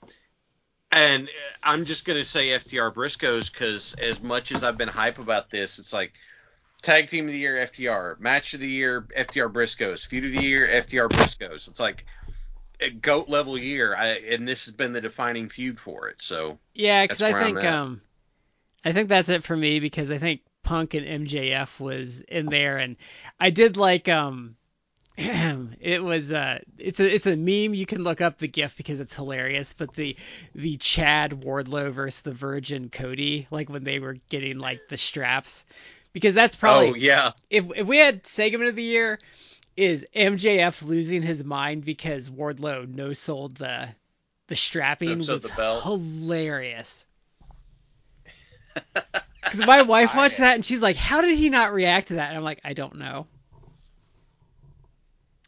S1: And uh, I'm just going to say FTR Briscoes because as much as I've been hype about this, it's like tag team of the year FTR, match of the year FTR Briscoes, feud of the year FTR Briscoes. It's like a goat level year, I, and this has been the defining feud for it. So
S3: Yeah, because I think um, I think that's it for me because I think Punk and MJF was in there, and I did like um, it was uh, it's a it's a meme you can look up the gif because it's hilarious, but the the Chad Wardlow versus the Virgin Cody like when they were getting like the straps because that's probably
S1: oh yeah,
S3: if if we had segment of the year is MJF losing his mind because Wardlow no sold the the strapping was
S1: the belt.
S3: hilarious. Because my wife watched
S2: I-
S3: that and she's like, "How did he not react to that?" And I'm like, "I don't know.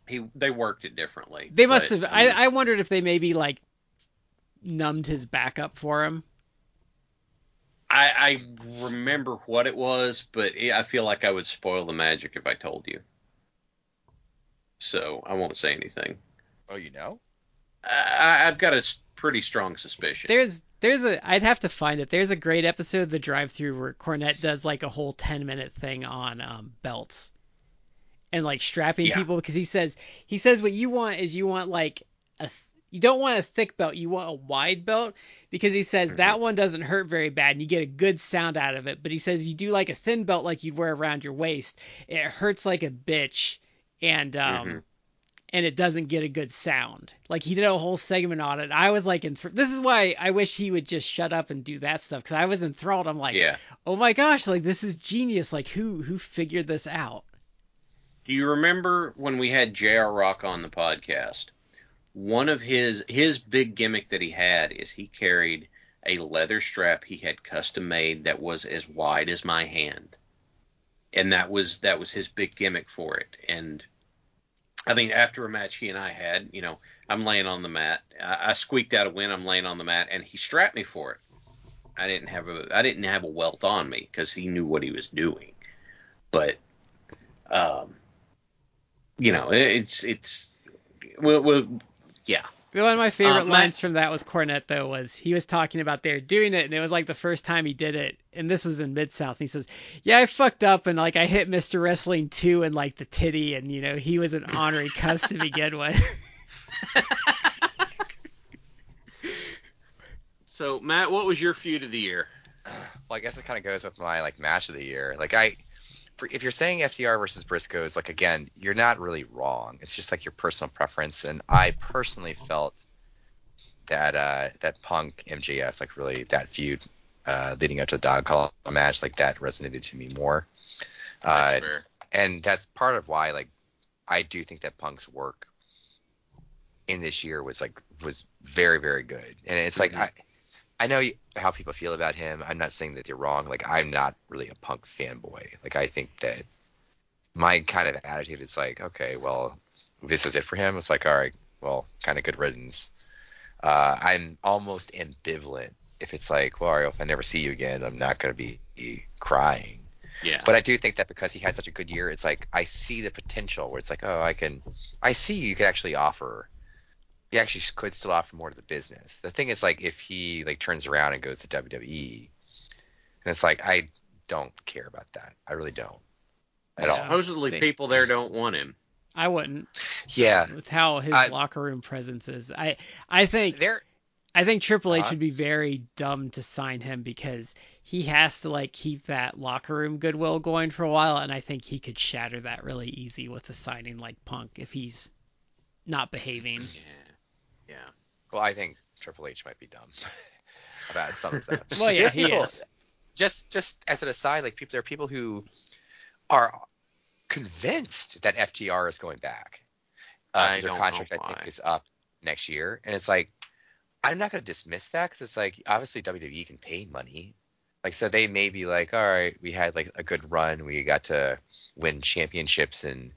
S1: he they worked it differently.
S3: They must have.
S1: I
S3: I, I wondered if they maybe like numbed his back up for him.
S1: I, I remember what it was, but it, I feel like I would spoil the magic if I told you. So I won't say anything.
S2: Oh, you know?
S1: I, I've got a pretty strong suspicion.
S3: There's there's a I'd have to find it. There's a great episode of the drive through where Cornette does like a whole 10 minute thing on um, belts and like strapping
S1: Yeah.
S3: people because he says he says what you want is you want like a th- you don't want a thick belt, you want a wide belt because he says
S1: Mhm.
S3: that one doesn't hurt very bad and you get a good sound out of it. But he says you do like a thin belt like you'd wear around your waist, it hurts like a bitch and um
S1: Mhm.
S3: And it doesn't get a good sound. Like he did a whole segment on it. I was like, enth- this is why I wish he would just shut up and do that stuff because I was enthralled. I'm like,
S1: yeah.
S3: oh my gosh, like this is genius. Like who who figured this out?
S1: Do you remember when we had J.R. Rock on the podcast? One of his his big gimmick that he had is he carried a leather strap he had custom made that was as wide as my hand. And that was that was his big gimmick for it. And I mean, after a match he and I had, you know, I'm laying on the mat. I, I squeaked out a win. I'm laying on the mat, and he strapped me for it. I didn't have a I didn't have a welt on me because he knew what he was doing. But, um, you know, it- it's it's well, well yeah.
S3: One of my favorite
S1: Uh, Matt-
S3: lines from that with Cornette though was he was talking about they're doing it and it was like the first time he did it and this was in Mid South. He says, "Yeah, I fucked up and like I hit Mr. Wrestling 2 and like the titty and you know he was an honorary cuss to begin with."
S1: So Matt, what was your feud of the year?
S2: Well, I guess it kind of goes with my like match of the year. Like I, for, if you're saying FTR versus Briscoe Briscoes, like again, you're not really wrong. It's just like your personal preference, and I personally felt that uh that Punk MJF like really that feud uh leading up to the dog collar match like that resonated to me more. Uh,
S1: That's
S2: and that's part of why like I do think that Punk's work in this year was like was very very good, and it's like
S1: Mhm.
S2: I I know how people feel about him. I'm not saying that you're wrong. Like I'm not really a Punk fanboy. Like I think that my kind of attitude is like okay, well this is it for him. It's like all right, well kind of good riddance. Uh, I'm almost ambivalent if it's like well if I never see you again, I'm not gonna be crying.
S1: Yeah.
S2: But I do think that because he had such a good year, it's like I see the potential where it's like, oh, I can, I see you could actually offer, you actually could still offer more to the business. The thing is, like, if he like turns around and goes to WWE, and it's like I don't care about that. I really don't at all.
S3: Yeah.
S1: Supposedly
S3: They-
S1: people there don't want him.
S3: I wouldn't
S2: Yeah,
S3: with how his
S2: I-
S3: locker room presence is. I I think
S2: they're
S3: I think Triple H
S2: Uh,
S3: would be very dumb to sign him because he has to like keep that locker room goodwill going for a while, and I think he could shatter that really easy with a signing like Punk if he's not behaving.
S1: Yeah. Yeah.
S2: well, I think Triple H might be dumb about some of that.
S3: Well, yeah,
S2: are
S3: he is.
S2: Just just as an aside, like people, there are people who are convinced that FTR is going back. Uh,
S1: I
S2: 'cause their
S1: don't
S2: contract,
S1: know
S2: I think, is up next year, and it's like I'm not going to dismiss that because it's like obviously WWE can pay money. Like so, they may be like, all right, we had like a good run, we got to win championships in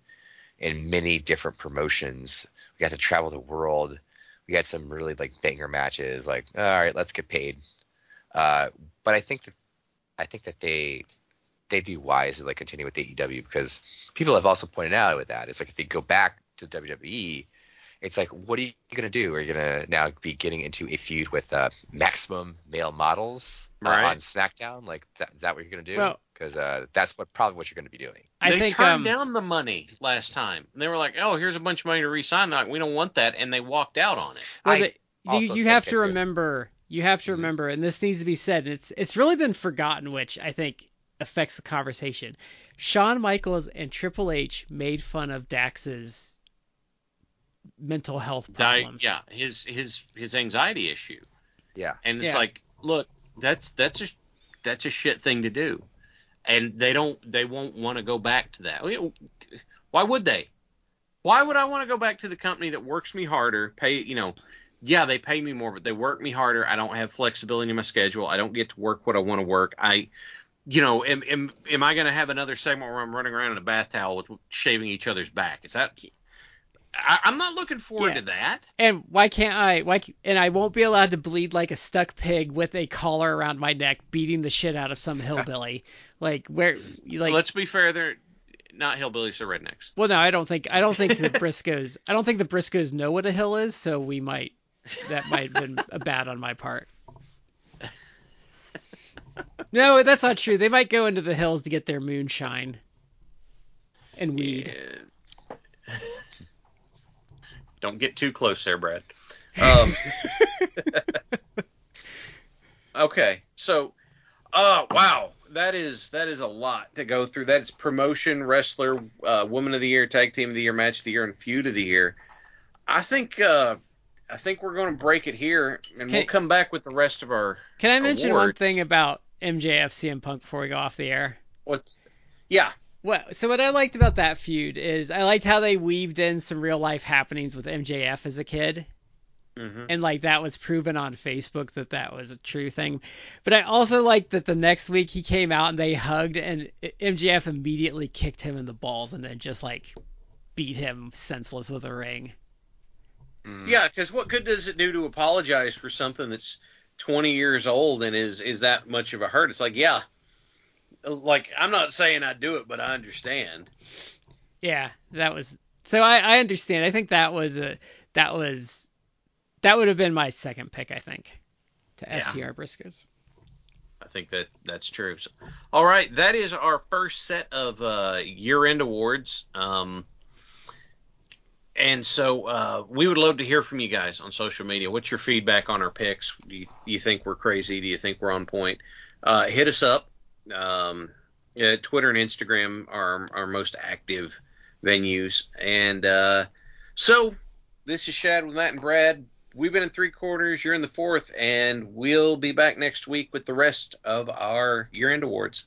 S2: in many different promotions. We got to travel the world. We had some really like banger matches. Like, all right, let's get paid. Uh, but I think that I think that they they'd be wise to like continue with AEW because people have also pointed out with that it's like if they go back to WWE, it's like what are you gonna do? Are you gonna now be getting into a feud with uh, Maximum Male Models uh,
S1: Right.
S2: on SmackDown? Like that, is that what you're gonna do?
S3: Well-
S2: Because uh, that's what probably what you're gonna be doing.
S3: I
S1: they
S3: think
S1: turned
S3: um,
S1: down the money last time. And they were like, "Oh, here's a bunch of money to re-sign." Like, "We don't want that," and they walked out on it.
S3: Well,
S2: I
S3: the- you, you have to
S2: there's-
S3: remember you have to
S2: Mhm.
S3: remember and this needs to be said and it's it's really been forgotten which i think affects the conversation Shawn michaels and triple h made fun of dax's mental health
S1: Di-
S3: problems
S1: yeah, his his his anxiety issue.
S2: Yeah.
S1: And it's
S3: Yeah.
S1: like, look, that's that's a that's a shit thing to do, and they don't they won't want to go back to that. Why would they? Why would I want to go back to the company that works me harder? Pay you know, yeah, they pay me more, but they work me harder. I don't have flexibility in my schedule. I don't get to work what I want to work. I you know, am, am, am I going to have another segment where I'm running around in a bath towel with shaving each other's back? Is that? I, I'm not looking forward
S3: Yeah.
S1: to that.
S3: And why can't I? Why? And I won't be allowed to bleed like a stuck pig with a collar around my neck, beating the shit out of some hillbilly. like where? Like
S1: Let's be fair, they're not hillbillies, they're rednecks.
S3: Well, no, I don't think I don't think the Briscoes I don't think the Briscoes know what a hill is, so we might that might have been a bad on my part. No, that's not true. They might go into the hills to get their moonshine and weed.
S1: Yeah. Don't get too close there, Brad. Um, okay, so, uh, wow, that is that is a lot to go through. That's promotion, wrestler, uh, woman of the year, tag team of the year, match of the year, and feud of the year. I think uh, I think we're going to break it here, and we'll come back with the rest of our.
S3: Can I mention one thing about MJF CM Punk before we go off the air?
S1: What's yeah,
S3: Well, so what I liked about that feud is I liked how they weaved in some real life happenings with MJF as a kid.
S1: Hmm
S3: and like that was proven on Facebook that that was a true thing. But I also like that the next week he came out and they hugged and MJF immediately kicked him in the balls and then just like beat him senseless with a ring.
S2: Mm.
S1: Yeah, because what good does it do to apologize for something that's 20 years old and is is that much of a hurt? It's like, yeah, like I'm not saying I do it, but I understand.
S3: Yeah, that was so I, I understand. I think that was a that was that would have been my second pick, I think, to
S1: Yeah.
S3: FTR Briscoes.
S1: I think that that's true. So, all right, that is our first set of uh, year-end awards. Um, and so uh, we would love to hear from you guys on social media. What's your feedback on our picks? Do you, do you think we're crazy? Do you think we're on point? Uh, hit us up. Um, yeah, Twitter and Instagram are our most active venues. And uh, so this is Shad with Matt and Brad. We've been in three quarters. You're in the fourth, and we'll be back next week with the rest of our year-end awards.